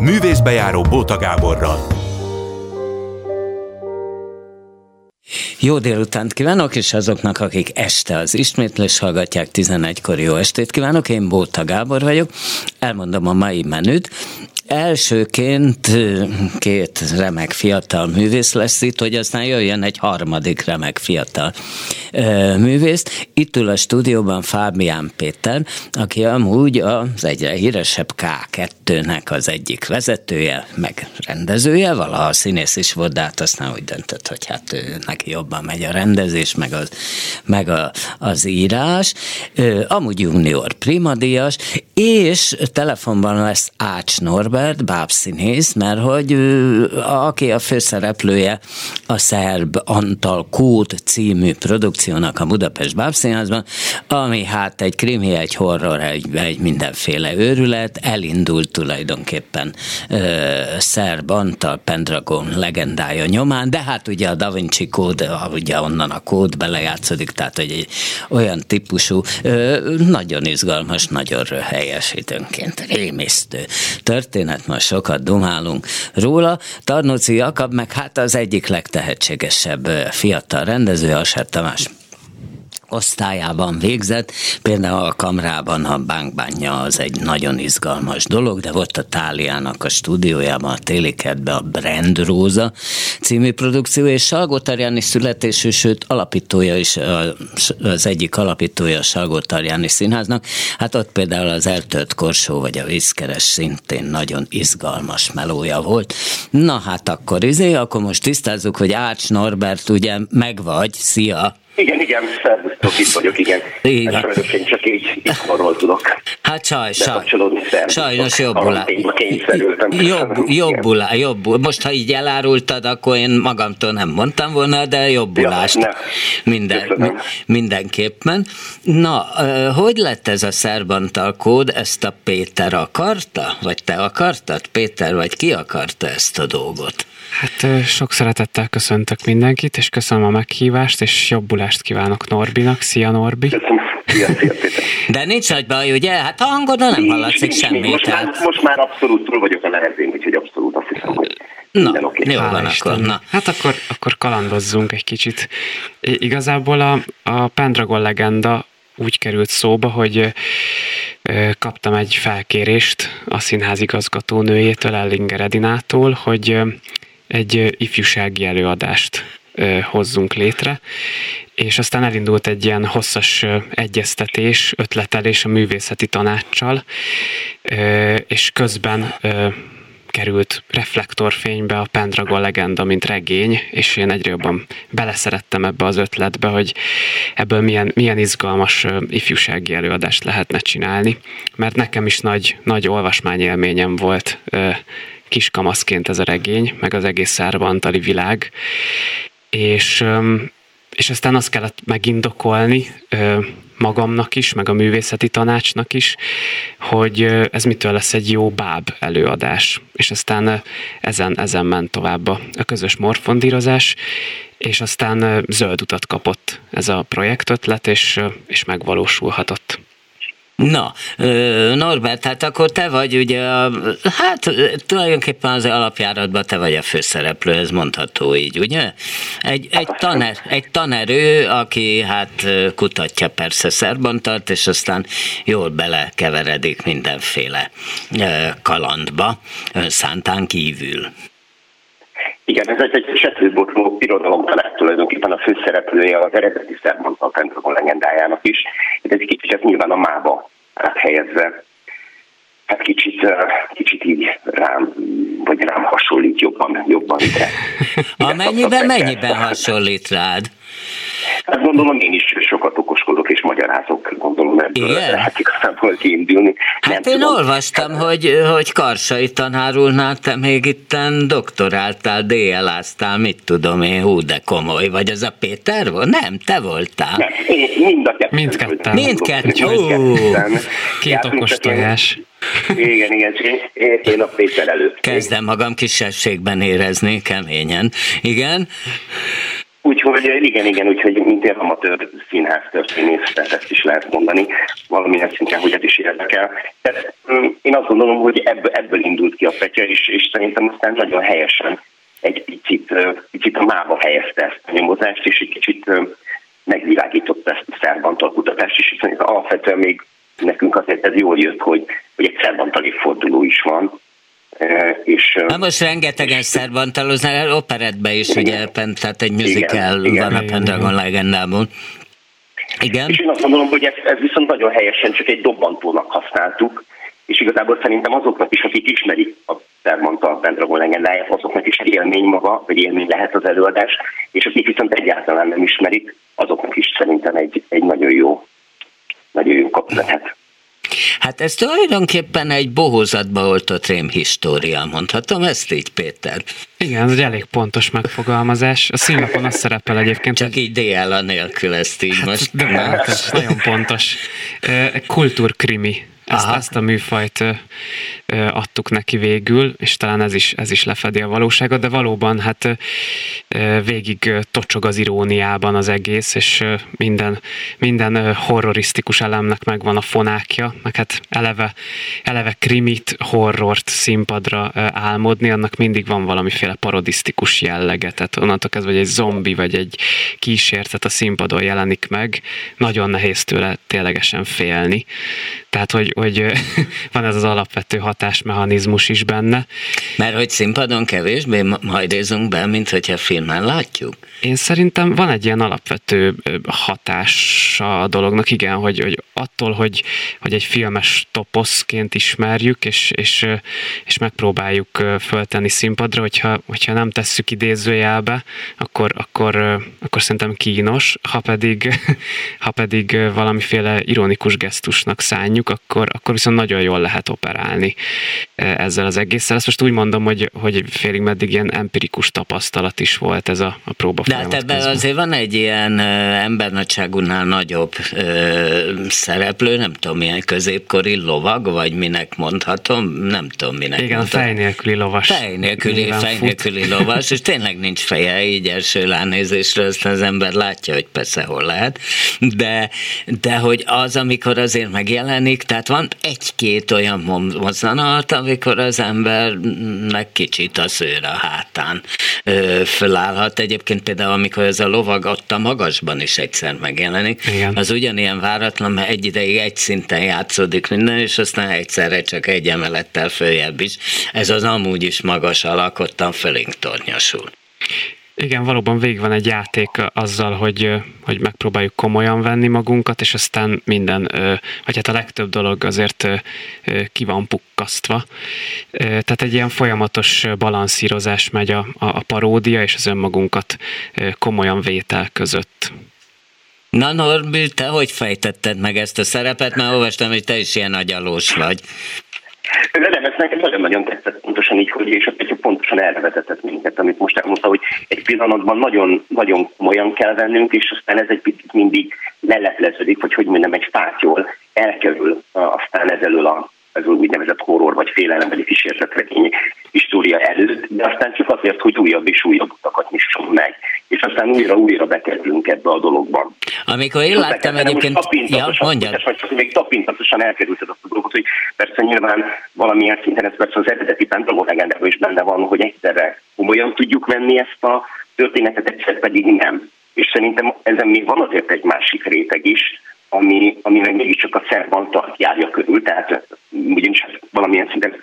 Művészbejáró Bóta Gáborral. Jó délutánt kívánok, és azoknak, akik este az ismétlés hallgatják, 11-kor jó estét kívánok. Én Bóta Gábor vagyok, elmondom a mai menüt. Elsőként két remek fiatal művész lesz itt, hogy aztán jöjjön egy harmadik remek fiatal művész. Itt ül a stúdióban Fábián Péter, aki amúgy az egyre híresebb K2-nek az egyik vezetője, meg rendezője, valaha színész is volt, de hát aztán úgy döntött, hogy hát ő, neki jobban megy a rendezés, meg az, meg a, az írás. Amúgy junior primadíjas, és telefonban lesz Ács Norbert, Robert bábszínész, mert hogy ő, aki a főszereplője a Szerb Antal Kód című produkciónak a Budapest bábszínházban, ami hát egy krimi, egy horror, egy, egy mindenféle őrület, elindult tulajdonképpen ö, Szerb Antal Pendragon legendája nyomán, de hát ugye a Da Vinci kód, ugye onnan a kód belejátszódik, tehát egy olyan típusú, ö, nagyon izgalmas, nagyon röhelyes időnként, rémisztő történet, történet, ma sokat dumálunk róla. Tarnóci Jakab meg hát az egyik legtehetségesebb fiatal rendező, Aser Tamás osztályában végzett, például a kamrában a bánkbánja az egy nagyon izgalmas dolog, de volt a Táliának a stúdiójában, a Télikertben a Brand Róza című produkció, és Salgó Tarjáni születésű, sőt alapítója is, az egyik alapítója a Salgó Tarjáni Színháznak, hát ott például az Eltölt Korsó vagy a Vízkeres szintén nagyon izgalmas melója volt. Na hát akkor izé, akkor most tisztázzuk, hogy Ács Norbert ugye megvagy, szia! Igen, igen, szervusztok, itt vagyok, igen. igen. Sajnos én csak így itthonról tudok. Hát saj, saj. Sajnos jobbul Jobb, jobbul, jobb. Most, ha így elárultad, akkor én magamtól nem mondtam volna, de jobbulást. Ja, Minden, mindenképpen. Na, hogy lett ez a szerbantal kód? Ezt a Péter akarta? Vagy te akartad, Péter, vagy ki akarta ezt a dolgot? Hát sok szeretettel köszöntök mindenkit, és köszönöm a meghívást, és jobbulást kívánok Norbinak. Szia Norbi! Köszönöm. Szia, szia, De nincs nagy baj, ugye? Hát a hangodon nem hallatszik semmi. Most, tehát... már, most már abszolút túl vagyok a nehezén, úgyhogy abszolút azt hiszem, hogy Na, okay. jó van akkor. Na. Hát akkor, akkor kalandozzunk egy kicsit. Igazából a, a Pendragon legenda úgy került szóba, hogy kaptam egy felkérést a színház igazgatónőjétől, Ellinger Edinától, hogy egy ifjúsági előadást hozzunk létre, és aztán elindult egy ilyen hosszas egyeztetés, ötletelés a művészeti tanácssal, és közben került reflektorfénybe a Pendragon legenda, mint regény, és én egyre jobban beleszerettem ebbe az ötletbe, hogy ebből milyen, milyen izgalmas ifjúsági előadást lehetne csinálni, mert nekem is nagy, nagy olvasmányélményem volt kiskamaszként ez a regény, meg az egész szárbantali világ, és, és aztán azt kellett megindokolni magamnak is, meg a művészeti tanácsnak is, hogy ez mitől lesz egy jó báb előadás. És aztán ezen, ezen ment tovább a, a közös morfondírozás, és aztán zöld utat kapott ez a projektötlet, és, és megvalósulhatott. Na, Norbert, hát akkor te vagy ugye, a, hát tulajdonképpen az alapjáratban te vagy a főszereplő, ez mondható így, ugye? Egy, egy, taner, egy tanerő, aki hát kutatja persze szerbantart, és aztán jól belekeveredik mindenféle kalandba, szántán kívül. Igen, ez egy, egy setőbotló irodalom talán tulajdonképpen a főszereplője az eredeti Szermont a Pentagon legendájának is. Ez egy kicsit ez nyilván a mába áthelyezve. Hát kicsit, kicsit így rám, vagy rám hasonlít jobban, jobban ide. Amennyiben, mennyiben hasonlít rád? Hát gondolom én is sokat okoskodok és magyarázok, gondolom ebből Igen? lehet igazából kiindulni. Hát Nem én tudom. olvastam, hogy, hogy Karsai tanárulnál te még itten doktoráltál, DL-áztál, mit tudom én, hú de komoly, vagy az a Péter volt? Nem, te voltál. Nem, én mind a kettő. Mindketten. Mindketten. Két okos tojás. Igen, igen, én, én a Péter előtt. Kezdem magam kisebbségben érezni, keményen. Igen? Úgyhogy igen, igen, úgyhogy mint ilyen amatőr színház történész, ezt is lehet mondani, valamilyen szinten, hogy ez is érdekel. Tehát, mm, én azt gondolom, hogy ebből, ebből indult ki a Petya, és, és szerintem aztán nagyon helyesen egy picit, picit a mába helyezte ezt a nyomozást, és egy kicsit megvilágította ezt a szerbantal kutatást is, hiszen alapvetően még nekünk azért ez jól jött, hogy, hogy egy szerbantal évforduló is van, és, Na most rengetegen szerbantaloznak, operetbe is, igen. ugye, tehát egy musical igen, van igen, a Pendragon legendából. Igen. És én azt gondolom, hogy ez, ez viszont nagyon helyesen csak egy dobbantónak használtuk, és igazából szerintem azoknak is, akik ismerik a Szermanta Pendragon legendáját, azoknak is egy élmény maga, vagy élmény lehet az előadás, és akik viszont egyáltalán nem ismerik, azoknak is szerintem egy, egy nagyon jó, nagyon jó kap lehet. Hát ez tulajdonképpen egy bohózatba oltott rémhistória, mondhatom ezt így, Péter? Igen, ez egy elég pontos megfogalmazás. A színlapon az szerepel egyébként. Csak így DL nélkül ezt így hát, most. De nem, ez nagyon pontos. Kultúrkrimi ezt, ezt a műfajt adtuk neki végül, és talán ez is, ez is lefedi a valóságot, de valóban hát végig tocsog az iróniában az egész, és minden, minden horrorisztikus elemnek megvan a fonákja, meg hát eleve, eleve krimit, horrort színpadra álmodni, annak mindig van valamiféle parodisztikus jellege, tehát onnantól kezdve, hogy egy zombi vagy egy kísértet a színpadon jelenik meg, nagyon nehéz tőle ténylegesen félni. Tehát, hogy, hogy van ez az alapvető hatásmechanizmus is benne. Mert hogy színpadon kevésbé majdézunk be, mint hogyha filmen látjuk? Én szerintem van egy ilyen alapvető hatása a dolognak, igen, hogy, hogy attól, hogy, hogy egy filmes toposzként ismerjük, és, és, és megpróbáljuk föltenni színpadra, hogyha, hogyha nem tesszük idézőjelbe, akkor, akkor, akkor szerintem kínos, ha pedig, ha pedig valamiféle ironikus gesztusnak szánjuk, akkor, akkor viszont nagyon jól lehet operálni ezzel az egésszel. Ezt most úgy mondom, hogy, hogy félig meddig ilyen empirikus tapasztalat is volt ez a, a próba De hát ebben azért van egy ilyen embernagyságúnál nagyobb ö, szereplő, nem tudom, milyen középkori lovag, vagy minek mondhatom, nem tudom, minek Igen, mondhatom. fej nélküli lovas. Fej nélküli, fej nélküli lovas, és tényleg nincs feje, így első lánézésről azt az ember látja, hogy persze hol lehet, de, de hogy az, amikor azért megjelenik, tehát van egy-két olyan mozzanat, amikor az embernek kicsit a szőr a hátán ö, fölállhat. Egyébként például, amikor ez a lovag ott a magasban is egyszer megjelenik, Igen. az ugyanilyen váratlan, mert egy ideig egy szinten játszódik minden, és aztán egyszerre csak egy emelettel följebb is. Ez az amúgy is magas alak, ottan fölénk tornyosul. Igen, valóban végig van egy játék azzal, hogy, hogy megpróbáljuk komolyan venni magunkat, és aztán minden, vagy hát a legtöbb dolog azért ki van pukkasztva. Tehát egy ilyen folyamatos balanszírozás megy a, a paródia és az önmagunkat komolyan vétel között. Na Norbi, te hogy fejtetted meg ezt a szerepet? Mert olvastam, hogy te is ilyen agyalós vagy. De nem, ez nekem nagyon-nagyon tetszett pontosan így, hogy és Petya pontosan erre vezetett minket, amit most elmondta, hogy egy pillanatban nagyon, nagyon komolyan kell vennünk, és aztán ez egy picit mindig lelepleződik, vagy hogy mondjam, egy fátyol elkerül aztán ezelől a ez úgynevezett horror vagy félelem vagy kísérletregény história előtt, de aztán csak azért, hogy újabb és újabb utakat nyissunk meg, és aztán újra-újra bekerülünk ebbe a dologban. Amikor én láttam egyébként... Ja, mondjad. Vagy csak még tapintatosan elkerülted azt a dolgot, hogy persze nyilván valamilyen szinten ez persze az eredeti Pentagon legendában is benne van, hogy egyszerre komolyan tudjuk venni ezt a történetet, egyszer pedig nem. És szerintem ezen még van azért egy másik réteg is, ami, ami meg mégiscsak a szerban tart járja körül, tehát ugyanis hát valamilyen szinten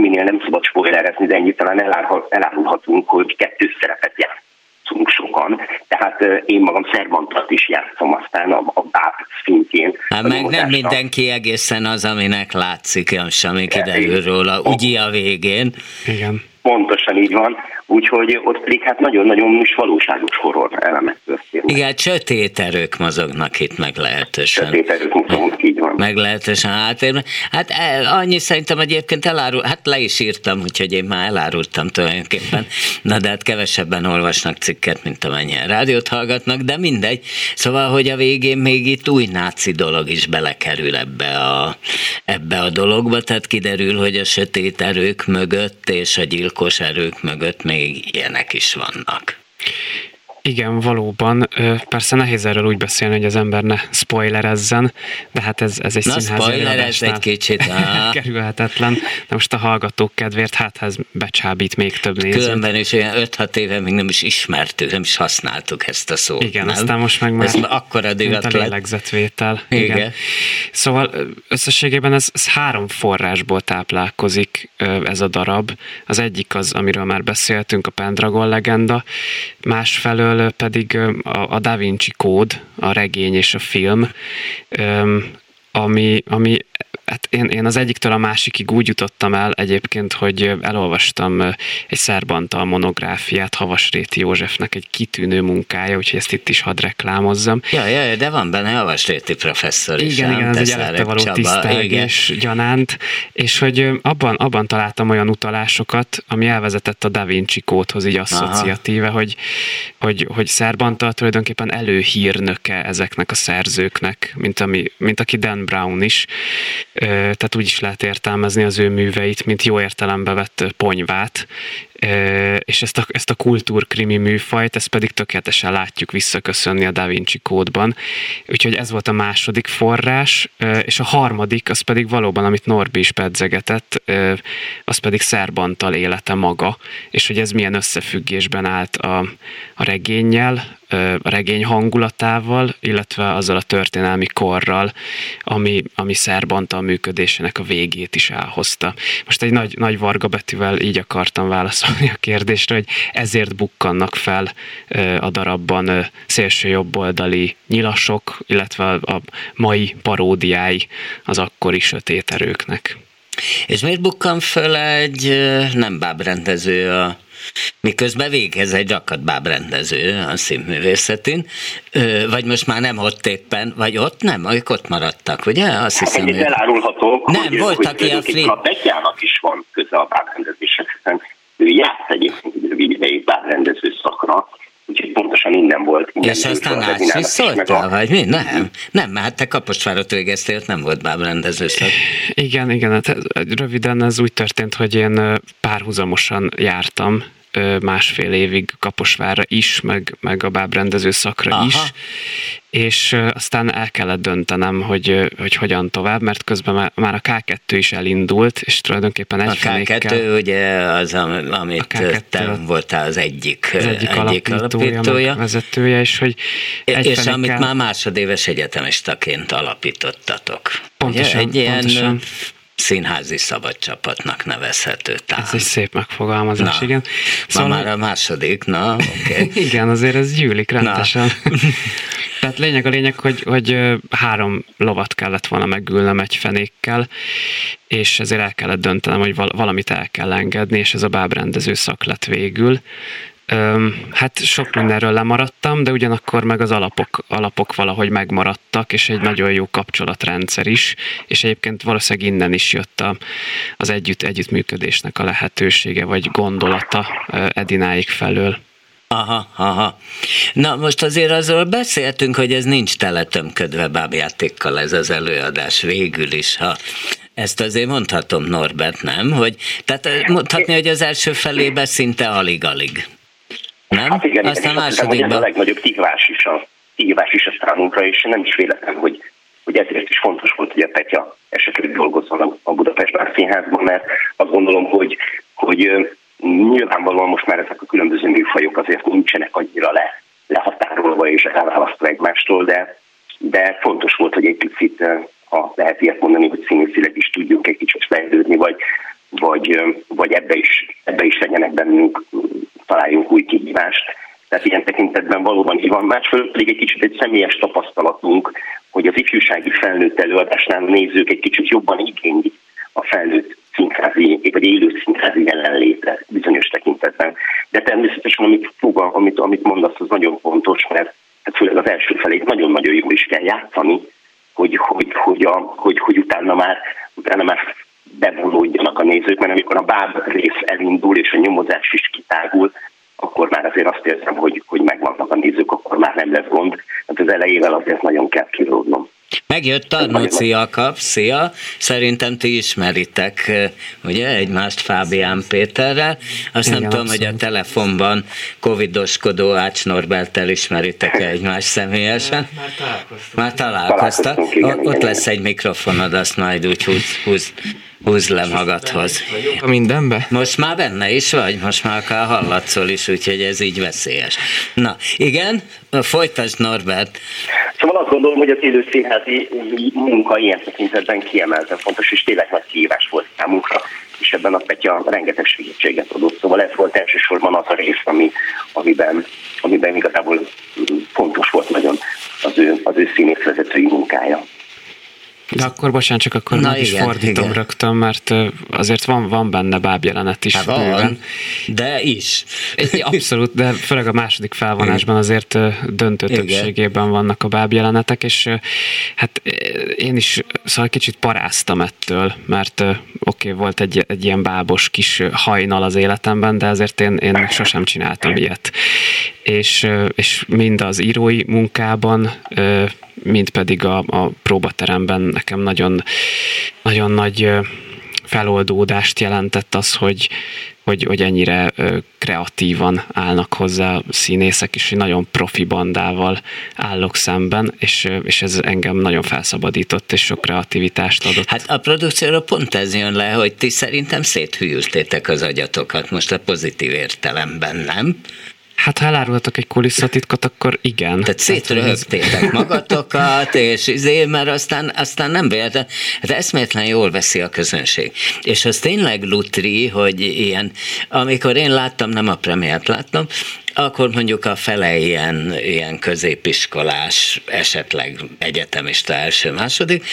kriminél nem szabad spoilerezni, de ennyit talán elárulhatunk, hogy kettő szerepet játszunk sokan. Tehát én magam szerbantat is játszom aztán a, a báb szintjén. Hát meg nem mindenki egészen az, aminek látszik, ami kiderül róla, ugye a végén. Igen. Pontosan így van, úgyhogy ott pedig hát nagyon-nagyon is valóságos horror elemek történnek. Igen, sötét erők mozognak itt meglehetősen. Sötét erők mozognak, így van. Meglehetősen átérve. Hát el, annyi szerintem egyébként elárul, hát le is írtam, úgyhogy én már elárultam tulajdonképpen. Na de hát kevesebben olvasnak cikket, mint amennyien rádiót hallgatnak, de mindegy. Szóval, hogy a végén még itt új náci dolog is belekerül ebbe a, ebbe a dologba, tehát kiderül, hogy a sötét erők mögött és a gyilkos erők mögött még ilyenek is vannak. Igen, valóban. Persze nehéz erről úgy beszélni, hogy az ember ne spoilerezzen, de hát ez, ez egy Na, színházi ez egy kicsit. kerülhetetlen. De most a hallgatók kedvéért, hát ez becsábít még több nézőt. Különben is olyan 5-6 éve még nem is ismertük, nem is használtuk ezt a szót. Igen, nem? aztán most meg már ez akkora divat a lélegzetvétel. Igen. Igen. Szóval összességében ez, ez három forrásból táplálkozik ez a darab. Az egyik az, amiről már beszéltünk, a Pendragon legenda, másfelől pedig a, a Da Vinci kód, a regény és a film, ami, ami Hát én, én az egyiktől a másikig úgy jutottam el egyébként, hogy elolvastam egy szerbantal monográfiát Havasréti Józsefnek egy kitűnő munkája, úgyhogy ezt itt is hadd reklámozzam. Ja, ja, de van benne Havasréti professzor is. Igen, igen, ez egy való tisztelgés gyanánt, és hogy abban, abban találtam olyan utalásokat, ami elvezetett a Da Vinci kódhoz így asszociatíve, hogy, hogy, hogy Szerbantal tulajdonképpen előhírnöke ezeknek a szerzőknek, mint, ami, mint aki Dan Brown is, tehát úgy is lehet értelmezni az ő műveit, mint jó értelembe vett ponyvát, és ezt a, ezt a kultúrkrimi műfajt, ezt pedig tökéletesen látjuk visszaköszönni a Da Vinci kódban. Úgyhogy ez volt a második forrás, és a harmadik, az pedig valóban, amit Norbi is pedzegetett, az pedig Szerbantal élete maga, és hogy ez milyen összefüggésben állt a, a regényjel, a regény hangulatával, illetve azzal a történelmi korral, ami, ami Szerbantal működésének a végét is elhozta. Most egy nagy, nagy varga betűvel így akartam válaszolni a kérdésre, hogy ezért bukkannak fel a darabban szélső jobboldali nyilasok, illetve a mai paródiái az akkori sötét erőknek. És miért bukkan föl egy nem bábrendező a miközben végez egy akadbáb rendező a színművészetén, vagy most már nem ott éppen, vagy ott nem, ők ott maradtak, ugye? Azt hiszem, hogy... elárulhatok, nem, hogy, voltak hogy, hogy a Betyának is van köze a bábrendezéshez, hiszen ő járt egyébként rövid ideig bábrendező szakra, úgyhogy pontosan innen volt. Innen és aztán át is szóltál, vagy mi? Nem, nem, mert hát te Kaposvárot végeztél, nem volt bábrendező szak. Igen, igen, hát röviden ez úgy történt, hogy én párhuzamosan jártam másfél évig Kaposvára is, meg, meg a bábrendező szakra Aha. is, és aztán el kellett döntenem, hogy, hogy hogyan tovább, mert közben már a K2 is elindult, és tulajdonképpen egy A K2 ugye az, amit K2, te voltál az egyik, az egyik, egyik alapítója, alapítója. vezetője, és hogy És amit már másodéves egyetemistaként alapítottatok. Pontosan, ugye? Egy pontosan. ilyen színházi szabadcsapatnak nevezhető talán. Ez egy szép megfogalmazás, na, igen. Szóval már a második, na, okay. igen, azért ez gyűlik rendesen. Tehát lényeg a lényeg, hogy, hogy három lovat kellett volna megülnem egy fenékkel, és ezért el kellett döntenem, hogy valamit el kell engedni, és ez a bábrendező szak lett végül. Hát sok mindenről lemaradtam, de ugyanakkor meg az alapok, alapok valahogy megmaradtak, és egy nagyon jó kapcsolatrendszer is, és egyébként valószínűleg innen is jött a, az együtt, együttműködésnek a lehetősége, vagy gondolata Edináik felől. Aha, aha. Na most azért azról beszéltünk, hogy ez nincs teletömködve bábjátékkal ez az előadás végül is, ha ezt azért mondhatom Norbert, nem? Hogy, tehát mondhatni, hogy az első felében szinte alig-alig. Nem? Hát igen, Aztán igen, másodikban... Ez a legnagyobb kihívás is a, kihívás is a számunkra, és nem is véletlen, hogy, hogy ezért is fontos volt, hogy a Petya esetleg dolgozzon a Budapest Színházban, mert azt gondolom, hogy, hogy nyilvánvalóan most már ezek a különböző műfajok azért nincsenek annyira le, lehatárolva és elválasztva egymástól, de, de fontos volt, hogy egy picit, ha lehet ilyet mondani, hogy színészileg is tudjunk egy kicsit fejlődni, vagy, vagy, vagy ebbe, is, ebbe is legyenek bennünk találjunk új kihívást. Tehát ilyen tekintetben valóban így van. Másfelől pedig egy kicsit egy személyes tapasztalatunk, hogy az ifjúsági felnőtt előadásnál nézők egy kicsit jobban igénylik a felnőtt színházi, vagy élő színházi jelenlétre bizonyos tekintetben. De természetesen, amit, fogal, amit, amit mondasz, az nagyon fontos, mert hát főleg az első felét nagyon-nagyon jól is kell játszani, hogy, hogy, hogy, a, hogy, hogy utána már, utána már bevonódjanak a nézők, mert amikor a báb rész elindul és a nyomozás is kitágul, akkor már azért azt érzem, hogy, hogy megvannak a nézők, akkor már nem lesz gond. Hát az elejével azért nagyon kell kiródnom. Megjött Tarnóci Jakab, szia! Szerintem ti ismeritek, ugye, egymást Fábián Péterrel. Azt Igen, nem tudom, abszolút. hogy a telefonban covidoskodó Ács Norbertel ismeritek egymást személyesen. Már találkoztunk. Már találkoztak. Ott lesz egy mikrofonod, azt majd úgy húz, húz húz le magadhoz. A mindenbe? Most már benne is vagy, most már akár hallatszol is, úgyhogy ez így veszélyes. Na, igen, folytasd Norbert. Azt gondolom, hogy az élő színházi munka ilyen tekintetben kiemelten fontos, és tényleg nagy kihívás volt számunkra, és ebben a Petya rengeteg segítséget adott. Szóval ez volt elsősorban az a rész, ami, amiben, amiben igazából fontos volt nagyon az ő, az ő színészvezetői munkája. De akkor bocsánat, csak akkor Na meg igen, is fordítom igen. rögtön, mert azért van, van benne bábjelenet is. Hát van, de is. Abszolút, de főleg a második felvonásban azért döntő igen. többségében vannak a bábjelenetek, és hát én is szóval kicsit paráztam ettől, mert oké, okay, volt egy, egy ilyen bábos kis hajnal az életemben, de azért én, én sosem csináltam ilyet. És, és mind az írói munkában, mint pedig a, a próbateremben nekem nagyon, nagyon nagy feloldódást jelentett az, hogy, hogy, hogy ennyire kreatívan állnak hozzá színészek, és nagyon profi bandával állok szemben, és, és ez engem nagyon felszabadított, és sok kreativitást adott. Hát a produkcióra pont ez jön le, hogy ti szerintem széthűltétek az agyatokat, most a pozitív értelemben, nem? Hát ha elárulhatok egy kulisszatitkot, akkor igen. Tehát szétröhögtétek magatokat, és izé, mert aztán, aztán nem véletlen, hát eszméletlen jól veszi a közönség. És az tényleg lutri, hogy ilyen, amikor én láttam, nem a premiért láttam, akkor mondjuk a fele ilyen, ilyen középiskolás, esetleg egyetemista első-második,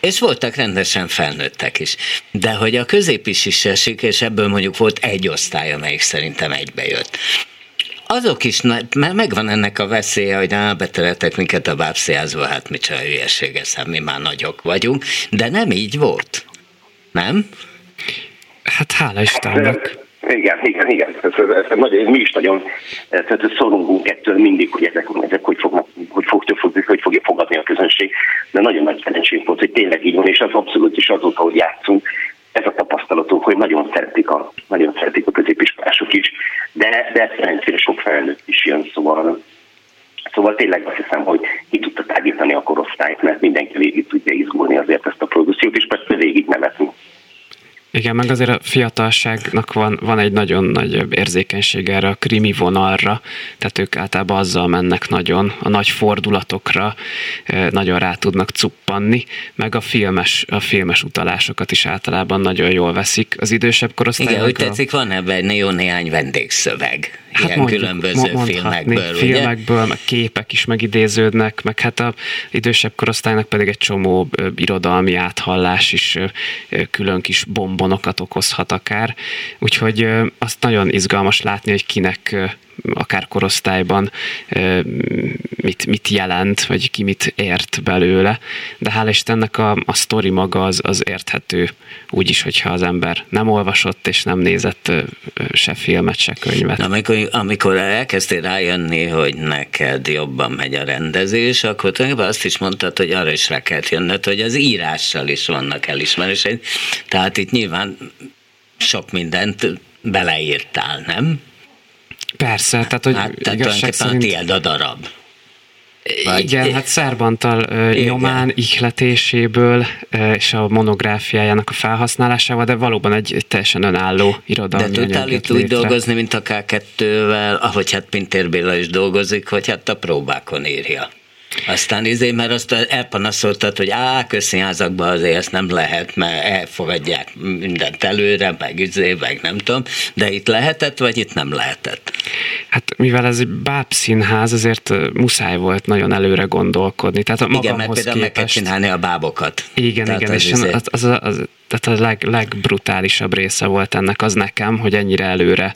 és voltak rendesen felnőttek is. De hogy a középis is esik, és ebből mondjuk volt egy osztály, amelyik szerintem egybejött azok is, mert megvan ennek a veszélye, hogy á, beteletek minket a bábszéházba, hát mi csak hülyeség, ez, mi már nagyok vagyunk, de nem így volt. Nem? Hát hála Istennek. Igen, igen, igen. Ez, ez, ez, ez, mi is nagyon tehát szorongunk ettől mindig, hogy ezek, ezek hogy, fognak, hogy, fog, hogy, hogy fogja fogadni a közönség, de nagyon nagy szerencsénk volt, hogy tényleg így van, és az abszolút is azóta, hogy játszunk, ez a tapasztalatunk, hogy nagyon szeretik a, nagyon szeretik a középiskolások is, de, de szerencsére sok felnőtt is jön, szóval Szóval tényleg azt hiszem, hogy ki tudta tágítani a korosztályt, mert mindenki végig tudja izgulni azért ezt a produkciót, és persze végig nevetni. Igen, meg azért a fiatalságnak van, van egy nagyon nagy érzékenység erre a krimi vonalra, tehát ők általában azzal mennek nagyon, a nagy fordulatokra nagyon rá tudnak cuppanni, meg a filmes, a filmes utalásokat is általában nagyon jól veszik. Az idősebb korosztály. Igen, úgy tetszik, van ebben jó néhány vendégszöveg. Hát ilyen mondjuk, különböző filmekből, filmekből, meg képek is megidéződnek, meg hát a idősebb korosztálynak pedig egy csomó irodalmi áthallás is külön kis bombonokat okozhat akár. Úgyhogy azt nagyon izgalmas látni, hogy kinek akár korosztályban mit, mit jelent, vagy ki mit ért belőle, de hál' Istennek a, a sztori maga az, az érthető, úgyis, hogyha az ember nem olvasott és nem nézett se filmet, se könyvet. Amikor, amikor elkezdtél rájönni, hogy neked jobban megy a rendezés, akkor tulajdonképpen azt is mondtad, hogy arra is rá kellett jönnöd, hogy az írással is vannak elismeréseid. Tehát itt nyilván sok mindent beleírtál, nem? Persze, tehát hogy hát, tehát igazság szerint... tiéd a darab. Vagy Igen, hát Szerbantal uh, nyomán, ihletéséből és a monográfiájának a felhasználásával, de valóban egy, egy teljesen önálló irodalmi De tudtál itt úgy dolgozni, mint a K2-vel, ahogy hát Pintér Béla is dolgozik, hogy hát a próbákon írja. Aztán izé, mert azt elpanaszoltad, hogy á, közszínházakban azért ezt nem lehet, mert elfogadják mindent előre, meg izé, meg nem tudom, de itt lehetett, vagy itt nem lehetett? Hát mivel ez egy bábszínház, azért muszáj volt nagyon előre gondolkodni. Tehát a igen, mert például képest... meg kell csinálni a bábokat. Igen, Tehát igen, az és izé... az, az, az, az tehát a leg, legbrutálisabb része volt ennek az nekem, hogy ennyire előre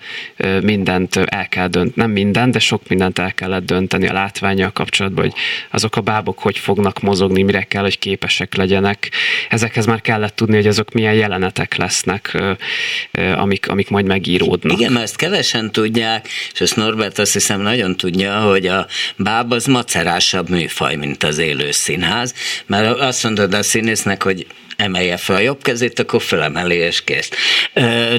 mindent el kell dönteni, nem mindent, de sok mindent el kellett dönteni a látványjal kapcsolatban, hogy azok a bábok hogy fognak mozogni, mire kell, hogy képesek legyenek. Ezekhez már kellett tudni, hogy azok milyen jelenetek lesznek, amik, amik majd megíródnak. Igen, mert ezt kevesen tudják, és ezt Norbert azt hiszem nagyon tudja, hogy a báb az macerásabb műfaj, mint az élő színház, mert azt mondod a színésznek, hogy emelje fel a jobb kezét, akkor felemeli és kész.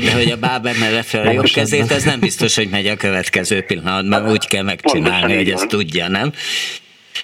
De hogy a báb emelje fel a jobb kezét, ez nem biztos, hogy megy a következő pillanatban, úgy kell megcsinálni, hogy ezt tudja, nem?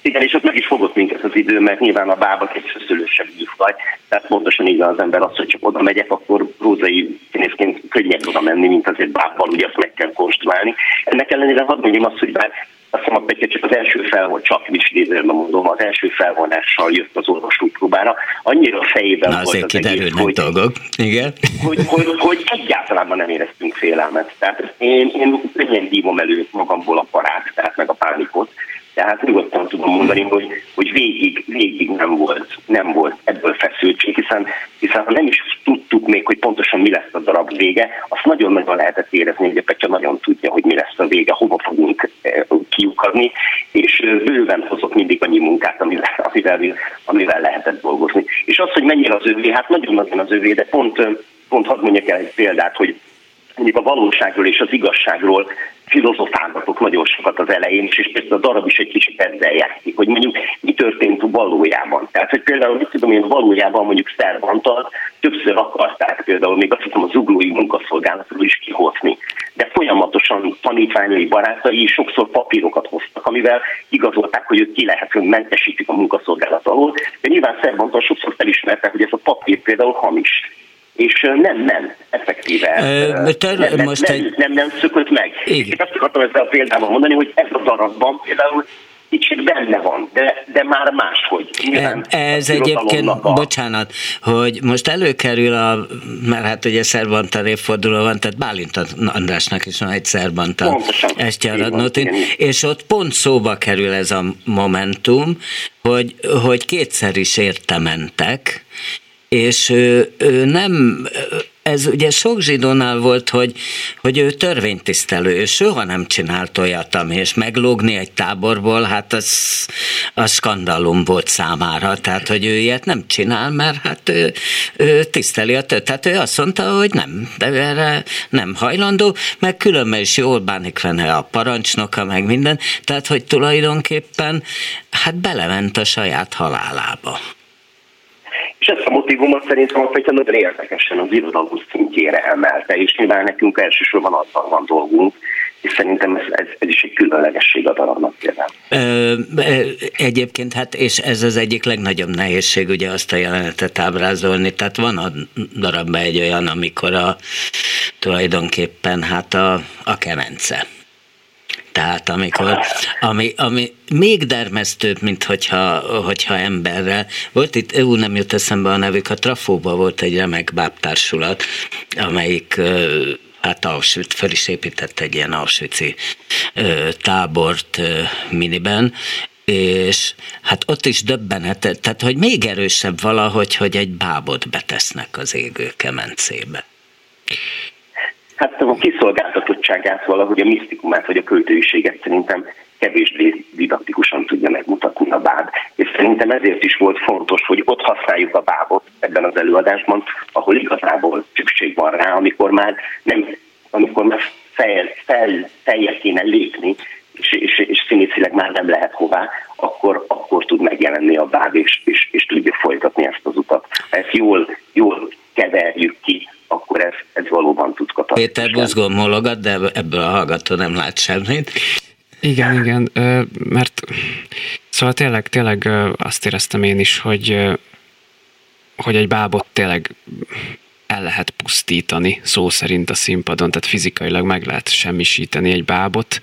Igen, és ott meg is fogott minket az idő, mert nyilván a bába egy szőlősebb műfaj, tehát pontosan így az ember azt, hogy csak oda megyek, akkor prózai színészként könnyebb oda menni, mint azért bábbal, ugye azt meg kell konstruálni. Ennek ellenére hadd mondjam azt, hogy bár azt hiszem, hogy csak az első felvon, csak is idézőben mondom, az első felvonással jött az orvos próbára, annyira fejében Na, volt az egész, hogy, dolgok. Igen. Hogy, hogy, hogy, egyáltalán nem éreztünk félelmet. Tehát én, én könnyen dívom elő magamból a parát, tehát meg a pánikot, tehát nyugodtan tudom mondani, hogy, hogy végig, végig nem volt, nem volt ebből feszültség, hiszen, hiszen nem is tudtuk még, hogy pontosan mi lesz a darab vége, azt nagyon-nagyon lehetett érezni, hogy a Petya nagyon tudja, hogy mi lesz a vége, hova fogunk eh, kiukadni, és eh, bőven hozott mindig annyi munkát, amivel, amivel, amivel lehetett dolgozni. És az, hogy mennyire az övé, hát nagyon-nagyon az övé, de pont, eh, pont hadd mondjak el egy példát, hogy mondjuk a valóságról és az igazságról filozofálgatok nagyon sokat az elején és például a darab is egy kicsit ezzel játszik, hogy mondjuk mi történt valójában. Tehát, hogy például, mit tudom én, valójában mondjuk Szervantal többször akarták például még azt hiszem a zuglói munkaszolgálatról is kihozni. De folyamatosan tanítványai barátai sokszor papírokat hoztak, amivel igazolták, hogy őt ki lehet, hogy mentesítik a munkaszolgálat alól, de nyilván Szervantal sokszor felismertek, hogy ez a papír például hamis és nem, nem, effektíve Ö, ter- nem, nem, most nem, egy... nem, nem szökött meg. Igen. Én azt akartam ezzel a példával mondani, hogy ez a darabban például kicsit benne van, de, de már máshogy. Nyilván ez egyébként, a... bocsánat, hogy most előkerül a, mert hát ugye Szerbantan évforduló van, tehát Bálint Andrásnak is van egy Szerbantan Estjáradnotin, és ott pont szóba kerül ez a momentum, hogy, hogy kétszer is értementek, és ő, ő nem, ez ugye sok zsidónál volt, hogy, hogy ő törvénytisztelő, ő soha nem csinált olyat, ami, és meglógni egy táborból, hát az, az skandalum volt számára, tehát hogy ő ilyet nem csinál, mert hát ő, ő tiszteli a tőt. Tehát ő azt mondta, hogy nem, de erre nem hajlandó, meg különben is jól bánik vele a parancsnoka, meg minden, tehát hogy tulajdonképpen hát belement a saját halálába. És ezt a motivumot szerintem a Petya nagyon érdekesen az irodalom szintjére emelte, és nyilván nekünk elsősorban azzal van dolgunk, és szerintem ez, ez, ez is egy különlegesség a darabnak például. Egyébként hát, és ez az egyik legnagyobb nehézség, ugye azt a jelenetet ábrázolni, tehát van a darabban egy olyan, amikor a, tulajdonképpen hát a, a kemence tehát amikor, ami, ami még dermesztőbb, mint hogyha, hogyha emberre. Volt itt, ő nem jut eszembe a nevük, a Trafóba volt egy remek bábtársulat, amelyik hát Auschwitz, fel is épített egy ilyen auschwitz tábort miniben, és hát ott is döbbenhetett, tehát hogy még erősebb valahogy, hogy egy bábot betesznek az égő kemencébe hát a kiszolgáltatottságát, valahogy a misztikumát, vagy a költőiséget szerintem kevésbé didaktikusan tudja megmutatni a báb. És szerintem ezért is volt fontos, hogy ott használjuk a bábot ebben az előadásban, ahol igazából szükség van rá, amikor már nem, amikor már fel, fel, fel kéne lépni, és, és, és színészileg már nem lehet hová, akkor, akkor tud megjelenni a báb, és, és, és tudja folytatni ezt az utat. Ezt jól, jól keverjük ki, akkor ez, ez valóban tud. Péter buzgón mologat, de ebből a hallgató nem lát semmit. Igen, igen, mert szóval tényleg, tényleg azt éreztem én is, hogy, hogy egy bábot tényleg el lehet pusztítani szó szerint a színpadon, tehát fizikailag meg lehet semmisíteni egy bábot,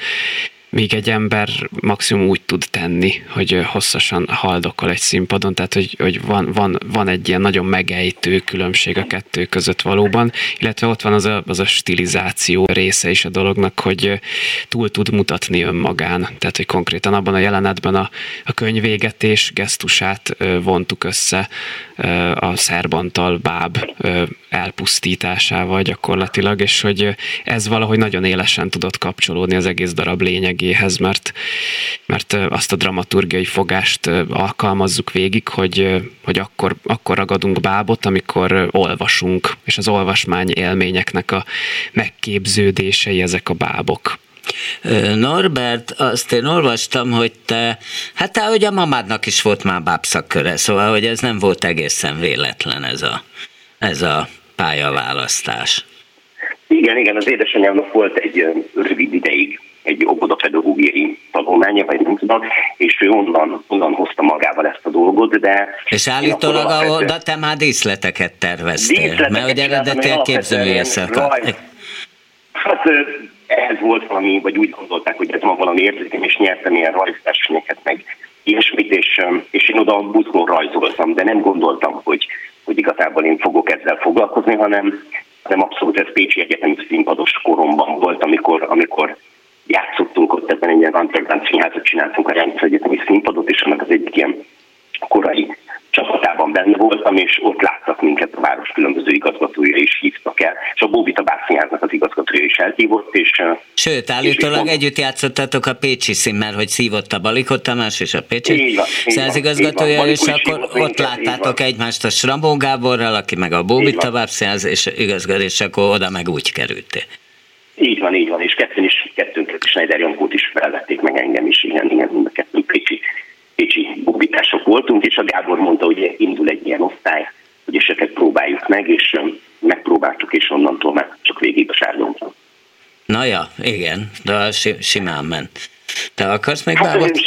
míg egy ember maximum úgy tud tenni, hogy hosszasan haldokol egy színpadon, tehát hogy, hogy van, van, van egy ilyen nagyon megejtő különbség a kettő között valóban, illetve ott van az a, az a stilizáció része is a dolognak, hogy túl tud mutatni önmagán, tehát hogy konkrétan abban a jelenetben a, a könyvégetés gesztusát vontuk össze a szerbantal báb elpusztításával gyakorlatilag, és hogy ez valahogy nagyon élesen tudott kapcsolódni az egész darab lényegéhez, mert, mert azt a dramaturgiai fogást alkalmazzuk végig, hogy, hogy akkor, akkor ragadunk bábot, amikor olvasunk, és az olvasmány élményeknek a megképződései ezek a bábok. Norbert, azt én olvastam, hogy te, hát te, a mamádnak is volt már bábszakköre, szóval, hogy ez nem volt egészen véletlen ez a, ez a pályaválasztás. Igen, igen, az édesanyámnak volt egy rövid ideig egy óvodapedagógiai tanulmánya, vagy nem tudom, és ő onnan, onnan hozta magával ezt a dolgot, de... És állítólag oda te már díszleteket terveztél, díszleteket mert hogy eredetileg képzőművészek. Hát ez volt valami, vagy úgy gondolták, hogy ez ma valami érzékem, és nyertem ilyen rajzversenyeket, meg ilyesmit, és, és én oda buzgón rajzoltam, de nem gondoltam, hogy, hogy igazából én fogok ezzel foglalkozni, hanem, hanem abszolút ez Pécsi Egyetemi színpados koromban volt, amikor, amikor játszottunk ott ebben egy ilyen underground színházat, csináltunk a Rendszer Egyetemi színpadot, és annak az egyik ilyen korai csapatában benne voltam, és ott láttak minket a város különböző igazgatója is hívtak el, és a Bóbita Bárszínháznak az igazgatója is elhívott, és... Sőt, állítólag és együtt játszottatok a Pécsi színmel, hogy szívott a Balikot Tamás és a Pécsi színházigazgatója, és akkor ott láttátok egymást a Srambó Gáborral, aki meg a Bóbita Bárszínház, és igazgató, és akkor oda meg úgy kerültél. Így van, így van, és kettőn is, kettőnk Schneider Jankót is felvették meg engem is, igen, igen, mind a kettőnk Pécsi, Pécsi bubitások voltunk, és a Gábor mondta, hogy indul egy ilyen osztály, hogy esetleg próbáljuk meg, és megpróbáltuk, és onnantól már csak végig a sárdomban. Na ja, igen, de simán ment. Te akarsz még hát, bábot?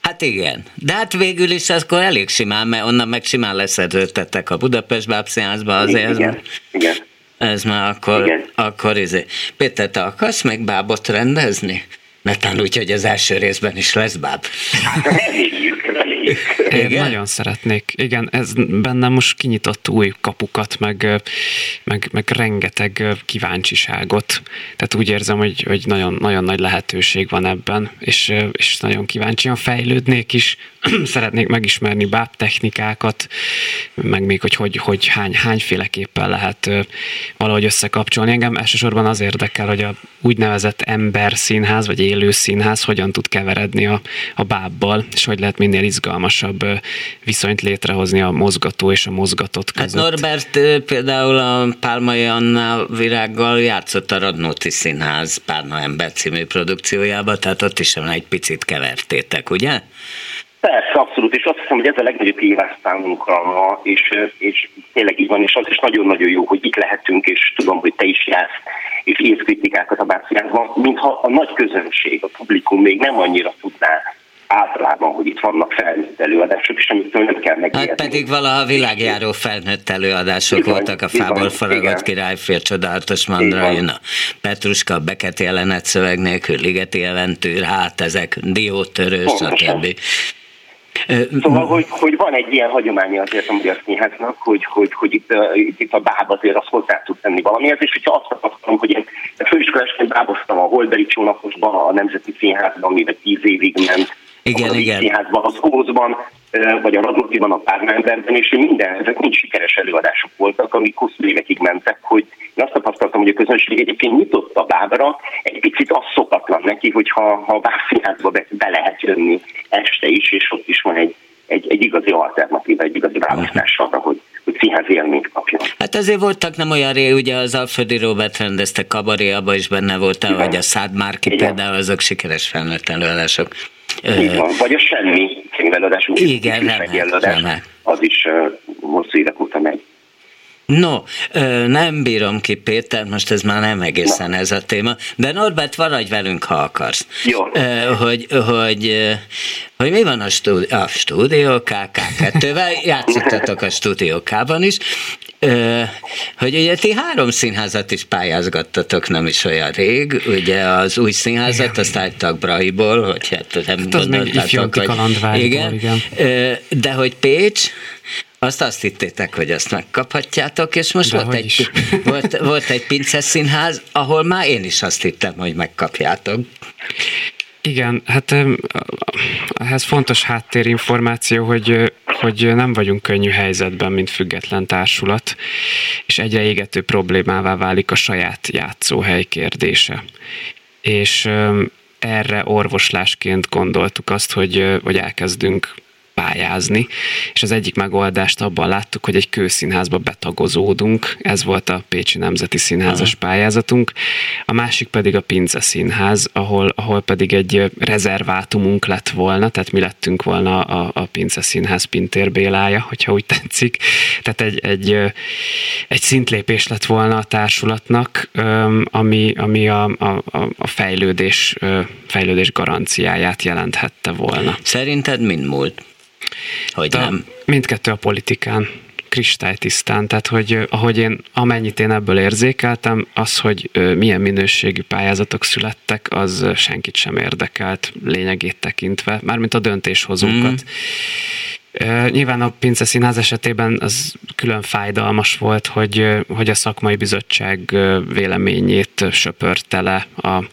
Hát igen, de hát végül is akkor elég simán, mert onnan meg simán leszerződtettek a Budapest bábszínházba azért. Igen, igen. Ez már akkor, Igen. akkor izé. Péter, te akarsz meg bábot rendezni? Netán úgy, hogy az első részben is lesz báb. Reméljük, reméljük. Én Igen? nagyon szeretnék. Igen, ez bennem most kinyitott új kapukat, meg, meg, meg rengeteg kíváncsiságot. Tehát úgy érzem, hogy, hogy nagyon, nagyon nagy lehetőség van ebben, és, és nagyon kíváncsian fejlődnék is. Szeretnék megismerni báb technikákat, meg még, hogy, hogy, hogy hány, hányféleképpen lehet valahogy összekapcsolni. Engem elsősorban az érdekel, hogy a úgynevezett ember színház, vagy élő színház hogyan tud keveredni a, a bábbal, és hogy lehet minél izgalmasabb viszonyt létrehozni a mozgató és a mozgatott hát között. Hát Norbert például a Pálmai Anna virággal játszott a Radnóti Színház Pálma ember című produkciójába, tehát ott is egy picit kevertétek, ugye? Persze, abszolút, és azt hiszem, hogy ez a legnagyobb kihívás számunkra ma, és, és tényleg így van, és az is nagyon-nagyon jó, hogy itt lehetünk, és tudom, hogy te is jársz, és írsz kritikákat a bárciákban, mintha a nagy közönség, a publikum még nem annyira tudná általában, hogy itt vannak felnőtt előadások, és amitől nem kell megérni. Hát pedig valaha világjáró felnőtt előadások bizony, voltak a fából faragott királyfél, csodálatos mandrajön, a Petruska, Beket jelenet szöveg nélkül, Ligeti jelentő, hát ezek, diótörő, stb. Szóval, hogy, hogy van egy ilyen hagyománya azért a Magyar Színháznak, hogy, hogy, hogy itt, itt, a báb azért az hozzá tud tenni valamihez, és hogyha azt tapasztalom, hogy én főiskolásként báboztam a Holdberi csónakosban, a Nemzeti Színházban, amiben tíz évig ment, igen, a igen. Színházban, az Ózban, vagy a Radnótiban, a Pármányberben, és minden, ezek mind sikeres előadások voltak, amik hosszú évekig mentek, hogy én azt tapasztaltam, hogy a közönség egyébként nyitott a bábra, egy picit az szokatlan neki, hogy ha, a bábszínházba be, be lehet jönni este is, és ott is van egy, egy, egy igazi alternatíva, egy igazi választás arra, hogy, hogy színház élményt kapjon. Hát azért voltak nem olyan ré, ugye az Alföldi Robert rendezte kabaréaba is benne volt, vagy a Szád Márki például, azok sikeres felnőtt előadások. Így van, vagy a semmi címvelőadás, Igen, remek, az is uh, hosszú évek óta megy. No, nem bírom ki, Péter, most ez már nem egészen ez a téma, de Norbert, maradj velünk, ha akarsz. Jó. Hogy, hogy, hogy mi van a stúdió, a stúdió KK2-vel, játszottatok a stúdiókában is, hogy ugye ti három színházat is pályázgattatok nem is olyan rég, ugye az új színházat, azt álltak Braiból, hogy hát nem hát gondoltátok, hogy... Igen, igen. De hogy Pécs, azt azt hittétek, hogy azt megkaphatjátok, és most volt egy, volt, volt egy pinces színház, ahol már én is azt hittem, hogy megkapjátok. Igen, hát ehhez fontos háttérinformáció, hogy, hogy nem vagyunk könnyű helyzetben, mint független társulat, és egyre égető problémává válik a saját játszóhely kérdése. És erre orvoslásként gondoltuk azt, hogy, hogy elkezdünk pályázni, és az egyik megoldást abban láttuk, hogy egy kőszínházba betagozódunk, ez volt a Pécsi Nemzeti Színházas pályázatunk, a másik pedig a Pince Színház, ahol, ahol pedig egy rezervátumunk lett volna, tehát mi lettünk volna a, a Pince Színház Pintér Bélája, hogyha úgy tetszik, tehát egy, egy, egy szintlépés lett volna a társulatnak, ami, ami a, a, a fejlődés, fejlődés garanciáját jelenthette volna. Szerinted mind múlt? Hogy De nem? Mindkettő a politikán kristálytisztán, tehát hogy ahogy én, amennyit én ebből érzékeltem, az, hogy milyen minőségű pályázatok születtek, az senkit sem érdekelt lényegét tekintve, mármint a döntéshozókat. Mm. Nyilván a Pince Színház esetében az külön fájdalmas volt, hogy, hogy a szakmai bizottság véleményét söpörte le a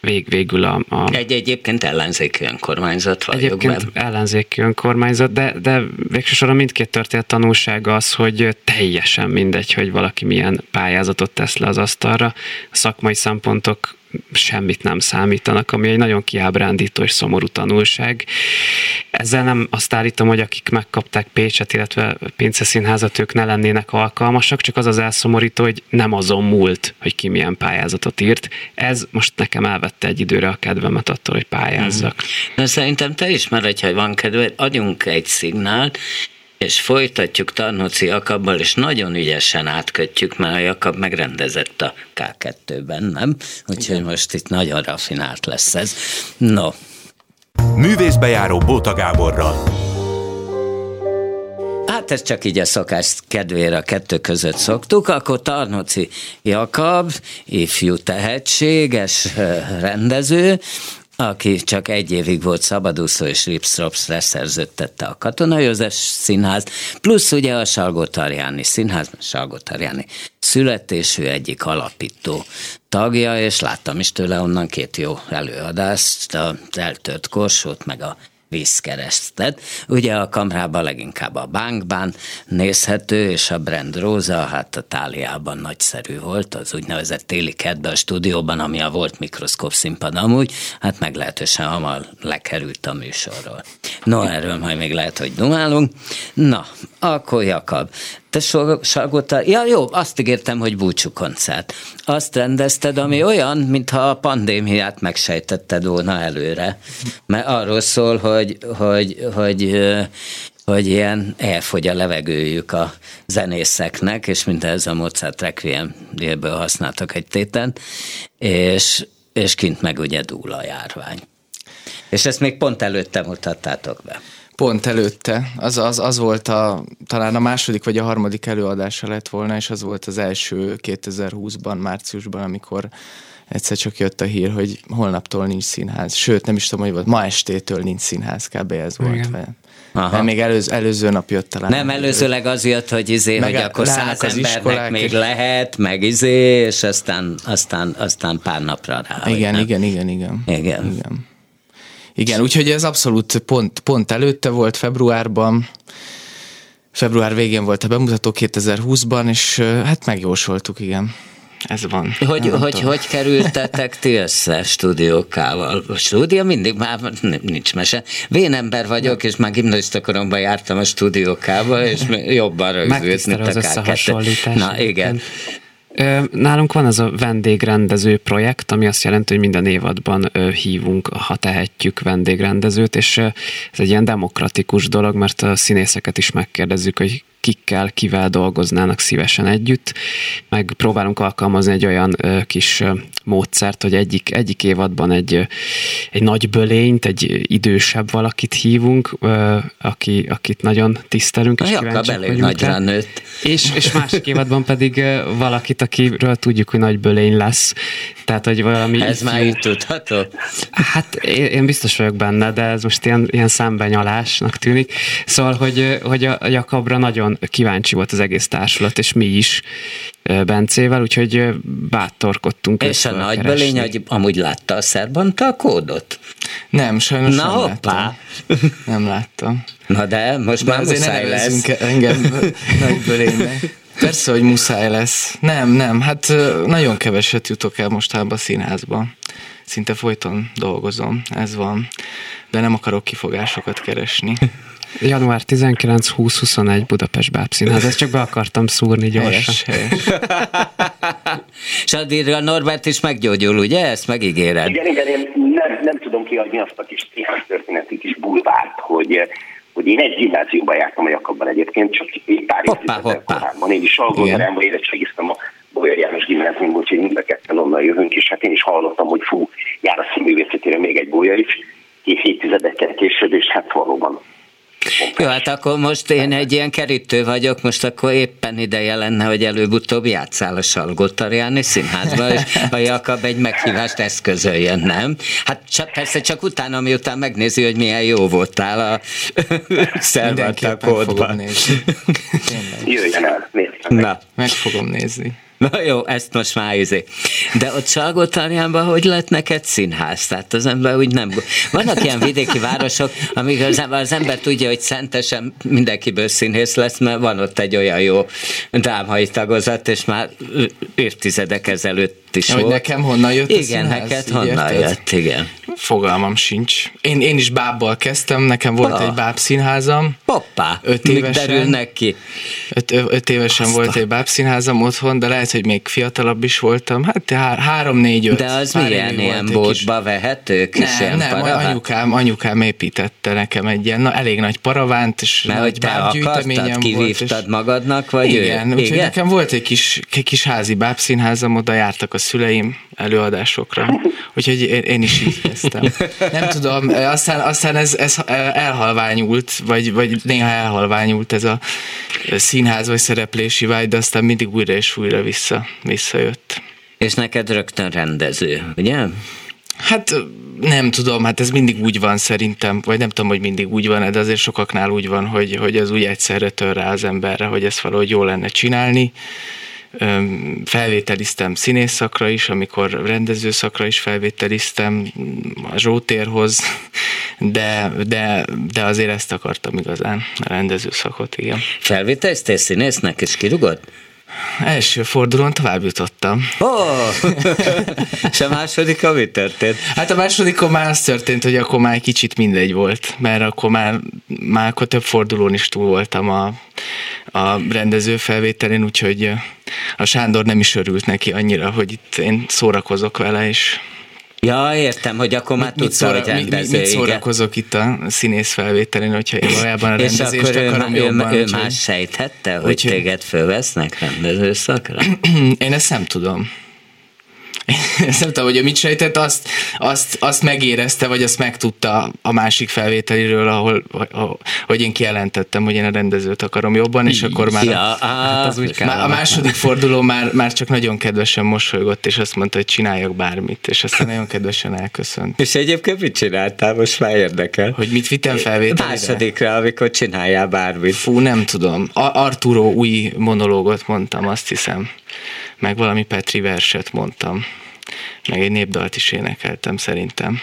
vég, végül a, a... Egy egyébként ellenzéki önkormányzat vagy Egyébként jogban. ellenzéki önkormányzat, de, de végsősorban mindkét történet tanulsága az, hogy teljesen mindegy, hogy valaki milyen pályázatot tesz le az asztalra. A szakmai szempontok semmit nem számítanak, ami egy nagyon kiábrándító és szomorú tanulság. Ezzel nem azt állítom, hogy akik megkapták Pécset, illetve Pince Színházat, ők ne lennének alkalmasak, csak az az elszomorító, hogy nem azon múlt, hogy ki milyen pályázatot írt. Ez most nekem elvette egy időre a kedvemet attól, hogy pályázzak. De szerintem te is, hogyha van kedved, adjunk egy szignált, és folytatjuk Tarnóci Jakabbal, és nagyon ügyesen átkötjük, mert a Jakab megrendezett a K2-ben, nem? Úgyhogy Igen. most itt nagyon rafinált lesz ez. No. Művészbejáró Bóta Gáborral. Hát ez csak így a szokás kedvére a kettő között szoktuk, akkor Tarnoci Jakab, ifjú tehetséges rendező, aki csak egy évig volt szabadúszó, és Ripstrops leszerződtette a Katona József Színház, plusz ugye a Salgótarjáni Színház, Salgótarjáni születésű egyik alapító tagja, és láttam is tőle onnan két jó előadást, a eltört korsót, meg a vízkeresztet. Ugye a kamrában leginkább a bankban nézhető, és a Brand Rosa, hát a táliában nagyszerű volt, az úgynevezett téli kedve a stúdióban, ami a volt mikroszkóp színpad amúgy, hát meglehetősen hamar lekerült a műsorról. No, erről majd még lehet, hogy dumálunk. Na, akkor Jakab, te Salgóta, ja jó, azt ígértem, hogy búcsú koncert. Azt rendezted, ami olyan, mintha a pandémiát megsejtetted volna előre. Mert arról szól, hogy, hogy, hogy, hogy ilyen elfogy a levegőjük a zenészeknek, és mint ez a Mozart Requiem-ből használtak egy téten, és, és kint meg ugye dúl a járvány. És ezt még pont előtte mutattátok be. Pont előtte. Az, az, az volt a, talán a második vagy a harmadik előadása lett volna, és az volt az első 2020-ban, márciusban, amikor egyszer csak jött a hír, hogy holnaptól nincs színház. Sőt, nem is tudom, hogy volt, ma estétől nincs színház, kb. ez volt. Aha. Nem, még előző, előző nap jött talán. Nem, előzőleg az jött, hogy izé, meg hogy akkor száz embernek még és... lehet, meg izé, és aztán, aztán, aztán pár napra rá. Igen, igen, igen, igen, igen. igen. Igen, úgyhogy ez abszolút pont, pont előtte volt februárban, február végén volt a bemutató 2020-ban, és hát megjósoltuk, igen. Ez van. Hogy, hogy, hogy kerültetek ti össze stúdiókával? A stúdió mindig már nincs mese. Vén ember vagyok, és már gimnazista koromban jártam a stúdiókába, és jobban rögzült, mint a K2. Na igen. Nálunk van ez a vendégrendező projekt, ami azt jelenti, hogy minden évadban hívunk, ha tehetjük vendégrendezőt, és ez egy ilyen demokratikus dolog, mert a színészeket is megkérdezzük, hogy kikkel, kivel dolgoznának szívesen együtt, meg próbálunk alkalmazni egy olyan ö, kis ö, módszert, hogy egyik, egyik évadban egy, egy nagy bölényt, egy idősebb valakit hívunk, ö, aki, akit nagyon tisztelünk. És Jakab elég nagyra nőtt. És, és másik évadban pedig ö, valakit, akiről tudjuk, hogy nagy bölény lesz. Tehát, hogy valami... Ez már így tudható? Hát én, én biztos vagyok benne, de ez most ilyen, ilyen szembenyalásnak tűnik. Szóval, hogy, hogy a Jakabra nagyon kíváncsi volt az egész társulat, és mi is Bencével, úgyhogy bátorkodtunk. És a nagy belény, hogy amúgy látta a szerbanta a kódot? Nem, sajnos Na, nem hoppá. láttam. Nem láttam. Na de, most de már muszáj lesz. engem nagy bölénynek. Persze, hogy muszáj lesz. Nem, nem, hát nagyon keveset jutok el mostában a színházba. Szinte folyton dolgozom, ez van. De nem akarok kifogásokat keresni. Január 19-20-21 Budapest Bábszínház. Ezt csak be akartam szúrni gyorsan. És addigra Norbert is meggyógyul, ugye? Ezt megígéred. Igen, igen, én nem, nem tudom kiadni azt a kis színház történeti kis bulvárt, hogy hogy én egy gimnáziumban jártam a Jakabban egyébként, csak egy pár évtizeddel korábban. Én is Salgózaránban érettségiztem a Bolyar János gimnáziumból, úgyhogy mind a ketten onnan jövünk, és hát én is hallottam, hogy fú, jár a színművészetére még egy bolya is, két évtizedekkel később, és hát valóban jó, hát akkor most én egy ilyen kerítő vagyok, most akkor éppen ideje lenne, hogy előbb-utóbb játszál a Salgótarjáni színházba, és a Jakab egy meghívást eszközöljön, nem? Hát csak, persze csak utána, miután megnézi, hogy milyen jó voltál a szervatakódban. Jöjjön el, Na. Meg fogom nézni. Na jó, ezt most már izé. De ott Salgótarjánban hogy lett neked színház? Tehát az ember úgy nem... Vannak ilyen vidéki városok, amik az ember, az ember tudja, hogy szentesen mindenkiből színész lesz, mert van ott egy olyan jó drámai tagozat, és már évtizedek ezelőtt is hogy volt. nekem honnan jött igen, a színház? neked honnan érted? jött, igen. Fogalmam sincs. Én, én is bábbal kezdtem, nekem volt oh. egy báb színházam. Hoppá, öt évesen, derülnek ki? Öt, öt évesen Azt volt egy báb színházam otthon, de lehet, hogy még fiatalabb is voltam. Hát há, három, négy, öt. De az milyen ilyen kis... vehető? Kis nem, nem, paraván? anyukám, anyukám építette nekem egy ilyen na, elég nagy paravánt, és Mert hogy te akartad, kivívtad és... magadnak, vagy igen, ő? úgyhogy igen? nekem volt egy kis, kis házi bábszínházam, oda jártak a szüleim előadásokra, úgyhogy én, én is így kezdtem. Nem tudom, aztán, aztán ez, ez elhalványult, vagy, vagy néha elhalványult ez a színház vagy szereplési vágy, de aztán mindig újra és újra vissza, visszajött. És neked rögtön rendező, ugye? Hát nem tudom, hát ez mindig úgy van szerintem, vagy nem tudom, hogy mindig úgy van, de azért sokaknál úgy van, hogy, hogy ez úgy egyszerre tör rá az emberre, hogy ezt valahogy jó lenne csinálni, felvételiztem színészakra is, amikor rendezőszakra is felvételiztem a Zsótérhoz, de, de, de azért ezt akartam igazán, a rendezőszakot, igen. Felvételiztél színésznek, és kirugod? Első fordulón tovább jutottam. Oh! és a második, mi történt? Hát a másodikon már az történt, hogy akkor már egy kicsit mindegy volt, mert akkor már, már akkor több fordulón is túl voltam a, a rendező felvételén, úgyhogy a Sándor nem is örült neki annyira, hogy itt én szórakozok vele, és Ja, értem, hogy akkor már mit, tudsz, hogy rendező. Mit, mit szórakozok itt a színész felvételén, hogyha én valójában a rendezést És akkor akarom ő, jobban. Ő, ő más sejthette, hogy úgy, téged fölvesznek rendezőszakra? Én ezt nem tudom. Ezt nem tudom, hogy mit sejtett, azt, azt, azt megérezte, vagy azt megtudta a másik felvételiről, ahol, hogy én kijelentettem, hogy én a rendezőt akarom jobban, és akkor már, ja, a, hát az úgy a második forduló már, már csak nagyon kedvesen mosolygott, és azt mondta, hogy csináljak bármit, és aztán nagyon kedvesen elköszönt. És egyébként mit csináltál? Most már érdekel. Hogy mit vittem felvételire? Másodikra, amikor csináljál bármit. Fú, nem tudom. A Arturo új monológot mondtam, azt hiszem meg valami Petri verset mondtam, meg egy népdalt is énekeltem szerintem.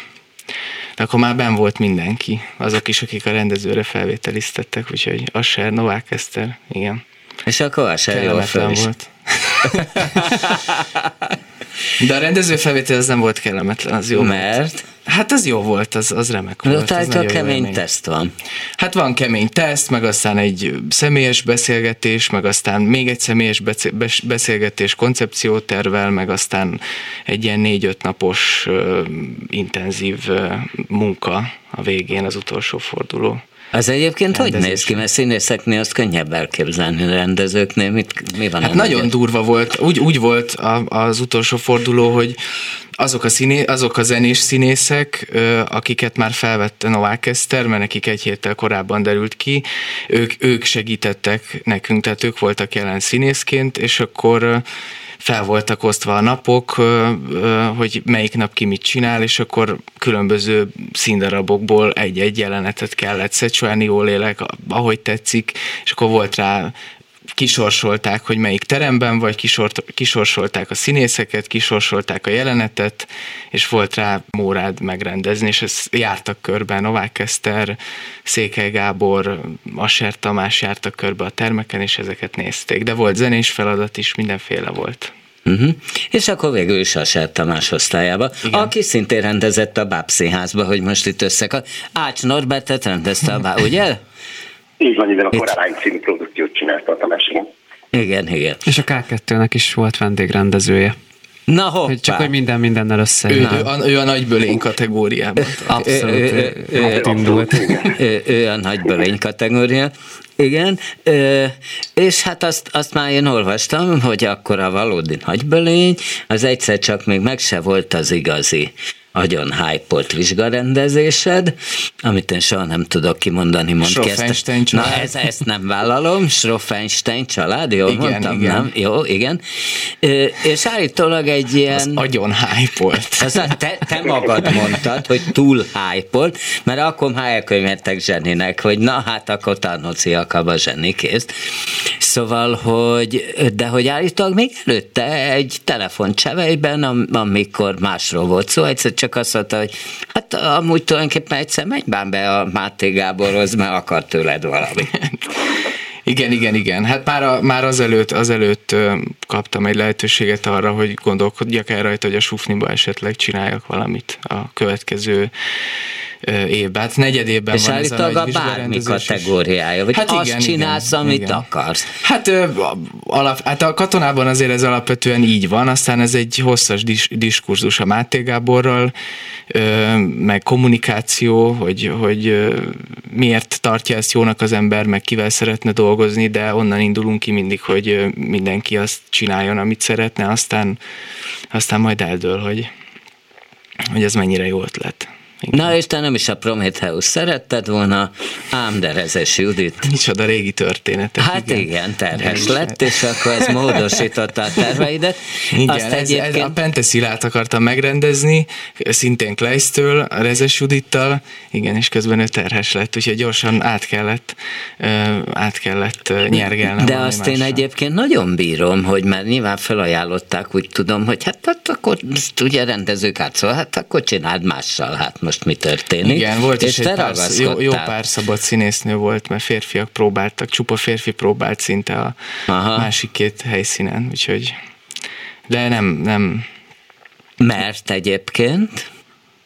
De akkor már ben volt mindenki, azok is, akik a rendezőre felvételiztettek, úgyhogy Asher, Novák Eszter, igen. És akkor Asher jól fel is. volt. De a rendező felvétel az nem volt kellemetlen, az jó. Mert? Volt. Hát az jó volt, az, az remek volt. Ott a kemény élmény. teszt van. Hát van kemény teszt, meg aztán egy személyes beszélgetés, meg aztán még egy személyes beszélgetés koncepciótervel, meg aztán egy ilyen négy-öt napos uh, intenzív uh, munka a végén, az utolsó forduló. Az egyébként hogy néz ki? Mert színészeknél azt könnyebb elképzelni, a rendezőknél mit, mi van? Hát nagyon nagyon durva volt. Úgy, úgy volt az utolsó forduló, hogy azok a, színé, azok a zenés színészek, akiket már felvette Novák Eszter, mert nekik egy héttel korábban derült ki, ők, ők segítettek nekünk, tehát ők voltak jelen színészként, és akkor fel voltak osztva a napok, hogy melyik nap ki mit csinál, és akkor különböző színdarabokból egy-egy jelenetet kellett szecsuálni, jól élek, ahogy tetszik, és akkor volt rá kisorsolták, hogy melyik teremben vagy, kisort, kisorsolták a színészeket, kisorsolták a jelenetet, és volt rá mórád megrendezni, és ezt jártak körbe Novák Eszter, Székely Gábor, Asser Tamás jártak körbe a termeken, és ezeket nézték. De volt zenés feladat is, mindenféle volt. Uh-huh. És akkor végül is a Tamás osztályába, Igen. aki szintén rendezett a Bábszínházba, hogy most itt összek. Ács Norbertet rendezte a Báb, ugye? Így van, igen, a Koralány című produkciót csinálta a Tamás, igen. Igen, igen. És a K2-nek is volt vendégrendezője. Na hoppá. Hogy csak, hogy minden mindennel össze. Ő, ő, a, ő a nagybölény kategóriában. Abszolút. Ő, ő, ő, indult. Ő, ő a nagybölény kategória. Igen, ö, és hát azt, azt már én olvastam, hogy akkor a valódi nagybölény, az egyszer csak még meg se volt az igazi agyon hype vizsgarendezésed, amit én soha nem tudok kimondani. Mond Schroffenstein család. Na, ez, ezt nem vállalom. Schroffenstein család, jó igen, mondtam, igen. nem? Jó, igen. És állítólag egy ilyen... Az agyon hype Az te, te magad mondtad, hogy túl hype mert akkor már elkönyvettek zseninek, hogy na hát akkor tanociak a zsenikész. Szóval, hogy, de hogy állítólag még előtte egy telefoncsevejben, amikor másról volt szó, egyszer csak csak azt mondta, hogy hát amúgy tulajdonképpen egyszer megy bán be a Máté Gáborhoz, mert akar tőled valami. Igen, igen, igen. Hát már, a, már azelőtt, azelőtt kaptam egy lehetőséget arra, hogy gondolkodjak el rajta, hogy a Sufniba esetleg csináljak valamit a következő évben. Hát negyed évben és van ez a, a bármi kategóriája, vagy hát azt igen, csinálsz, igen, amit igen. akarsz. Hát, alap, hát a katonában azért ez alapvetően így van, aztán ez egy hosszas dis, diskurzus a Máté Gáborral, meg kommunikáció, hogy, hogy miért tartja ezt jónak az ember, meg kivel szeretne dolgozni, de onnan indulunk ki mindig, hogy mindenki azt csináljon, amit szeretne, aztán, aztán majd eldől, hogy, hogy ez mennyire jó ötlet. Igen. Na és te nem is a Prometheus szeretted volna, ám de Rezes Judit. Micsoda régi történet. Hát igen, igen terhes lett, és akkor ez módosította a terveidet. Igen, Azt ez, egyébként... ez a Penteszilát akartam megrendezni, szintén Kleisztől, a Rezes Judittal, igen, és közben ő terhes lett, úgyhogy gyorsan át kellett, át kellett nyergelnem. De azt mással. én egyébként nagyon bírom, hogy már nyilván felajánlották, úgy tudom, hogy hát, hát akkor ugye rendezők át, hát akkor csináld mással, hát most mi történik. Igen, volt és is egy pár, jó, jó pár szabad színésznő volt, mert férfiak próbáltak, csupa férfi próbált szinte a Aha. másik két helyszínen, úgyhogy de nem, nem. Mert egyébként?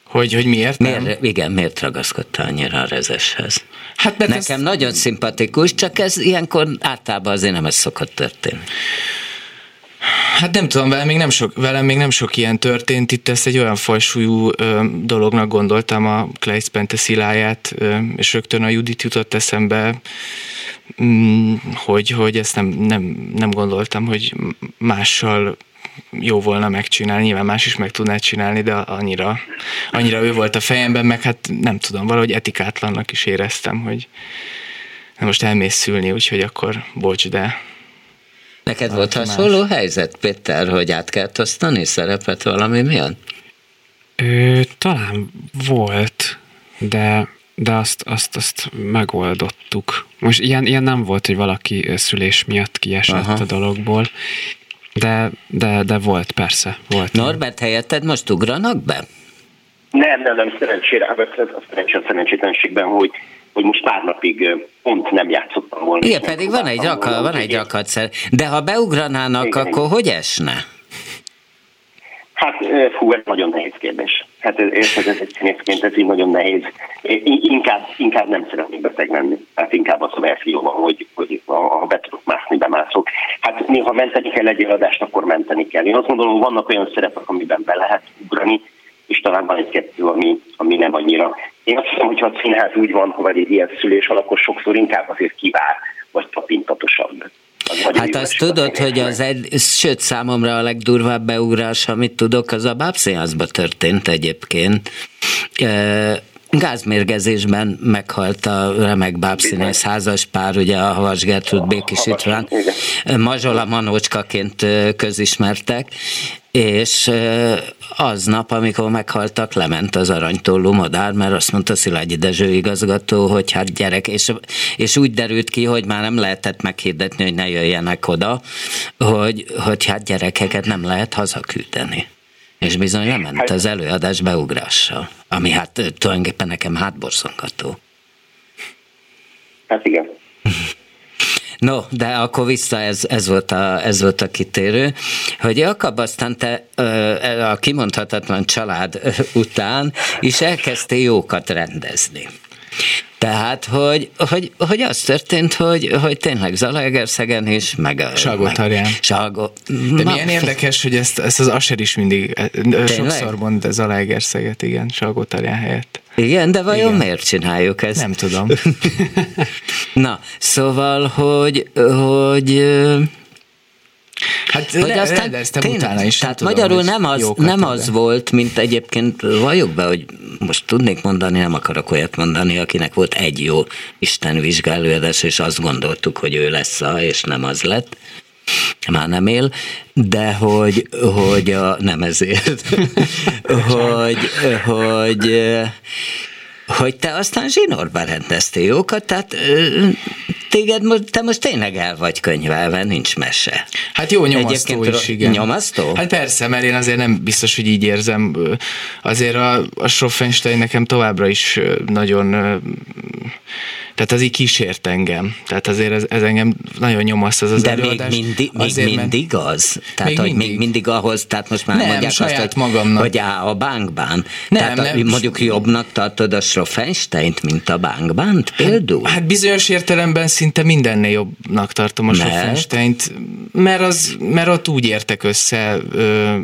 Hogy, hogy miért nem? Miért, igen, miért ragaszkodtál annyira a rezeshez? Hát mert Nekem ez... nagyon szimpatikus, csak ez ilyenkor általában azért nem ez szokott történni. Hát nem tudom, velem még nem sok, velem még nem sok ilyen történt. Itt ezt egy olyan fajsúlyú ö, dolognak gondoltam a Kleist Pentesziláját, ö, és rögtön a Judit jutott eszembe, mm, hogy, hogy ezt nem, nem, nem gondoltam, hogy mással jó volna megcsinálni, nyilván más is meg tudná csinálni, de annyira, annyira ő volt a fejemben, meg hát nem tudom, valahogy etikátlannak is éreztem, hogy most elmész szülni, úgyhogy akkor bocs, de Neked volt hasonló más. helyzet, Péter, hogy át kellett osztani szerepet valami miatt? Ö, talán volt, de de azt, azt, azt megoldottuk. Most ilyen, ilyen nem volt, hogy valaki szülés miatt kiesett Aha. a dologból, de, de, de volt persze. Volt Norbert, helyetted most ugranak be? Nem, nem, nem, szerencsére, hát ez a szerencsére szerencsétlenségben, hogy hogy most pár napig pont nem játszottam volna. Igen, pedig van egy, raka, van egy rakadszer. De ha beugranának, igen, akkor igen. hogy esne? Hát, fú, ez nagyon nehéz kérdés. Hát érted, ez egy színészként, ez így nagyon nehéz. Inkább, inkább nem szeretnék beteg lenni. Hát inkább az a verzió van, hogy, hogy ha be tudok mászni, bemászok. Hát ha menteni kell egy eladást, akkor menteni kell. Én azt gondolom, hogy vannak olyan szerepek, amiben be lehet ugrani, és talán van egy-kettő, ami, ami nem annyira. Én azt hiszem, hogyha a színház úgy van, hogy egy ilyen szülés van, akkor sokszor inkább azért kivár, vagy tapintatosabb. Az hát azt tudod, hogy az egy, sőt számomra a legdurvább beugrás, amit tudok, az a bábszínházba történt egyébként. Gázmérgezésben meghalt a remek bábszínész házas pár, ugye a Havas Gertrud Békis István, Mazsola Manócskaként közismertek, és aznap, amikor meghaltak, lement az aranytollú madár, mert azt mondta Szilágyi Dezső igazgató, hogy hát gyerek, és, és úgy derült ki, hogy már nem lehetett meghirdetni, hogy ne jöjjenek oda, hogy, hogy hát gyerekeket nem lehet hazaküldeni. És bizony lement hát, az előadás beugrással, ami hát tulajdonképpen nekem hátborzongató. Hát igen. No, de akkor vissza, ez, ez, volt, a, ez volt a kitérő, hogy Jakab aztán te a kimondhatatlan család után is elkezdtél jókat rendezni. Tehát, hogy, hogy, hogy az történt, hogy, hogy tényleg Zalaegerszegen is, meg. Salgótarján. Salgó... De Na, milyen érdekes, hogy ezt, ezt az Aser is mindig tényleg? sokszor mond Zalaegerszeget, igen, Salgótarján helyett. Igen, de vajon igen. miért csináljuk ezt? Nem tudom. Na, szóval, hogy, hogy Hát hogy aztán tényleg, utána is. Tehát tudom, magyarul nem az, nem az volt, mint egyébként valljuk be, hogy most tudnék mondani, nem akarok olyat mondani, akinek volt egy jó Isten vizsgálódás, és azt gondoltuk, hogy ő lesz a, és nem az lett már nem él, de hogy, hogy a, nem ezért, hogy, hogy hogy te aztán zsinórba rendeztél jókat, tehát téged, te most tényleg el vagy könyvelve, nincs mese. Hát jó nyomasztó Egyébként is, igen. Nyomasztó? Hát persze, mert én azért nem biztos, hogy így érzem. Azért a, a Schroffenstein nekem továbbra is nagyon tehát az így kísért engem. Tehát azért ez, ez engem nagyon nyomaszt az az De előadás. még mindig, még azért, mindig az? Tehát, még hogy mindig. még mindig ahhoz, tehát most már nem, mondják azt, hogy, magamnak. hogy á, a bankban. Nem, tehát nem. A, mondjuk jobbnak tartod a Schroffensteint, mint a bankban például? Hát, hát bizonyos értelemben szinte mindennél jobbnak tartom a Schroffensteint, mert, az, mert ott úgy értek össze, ö,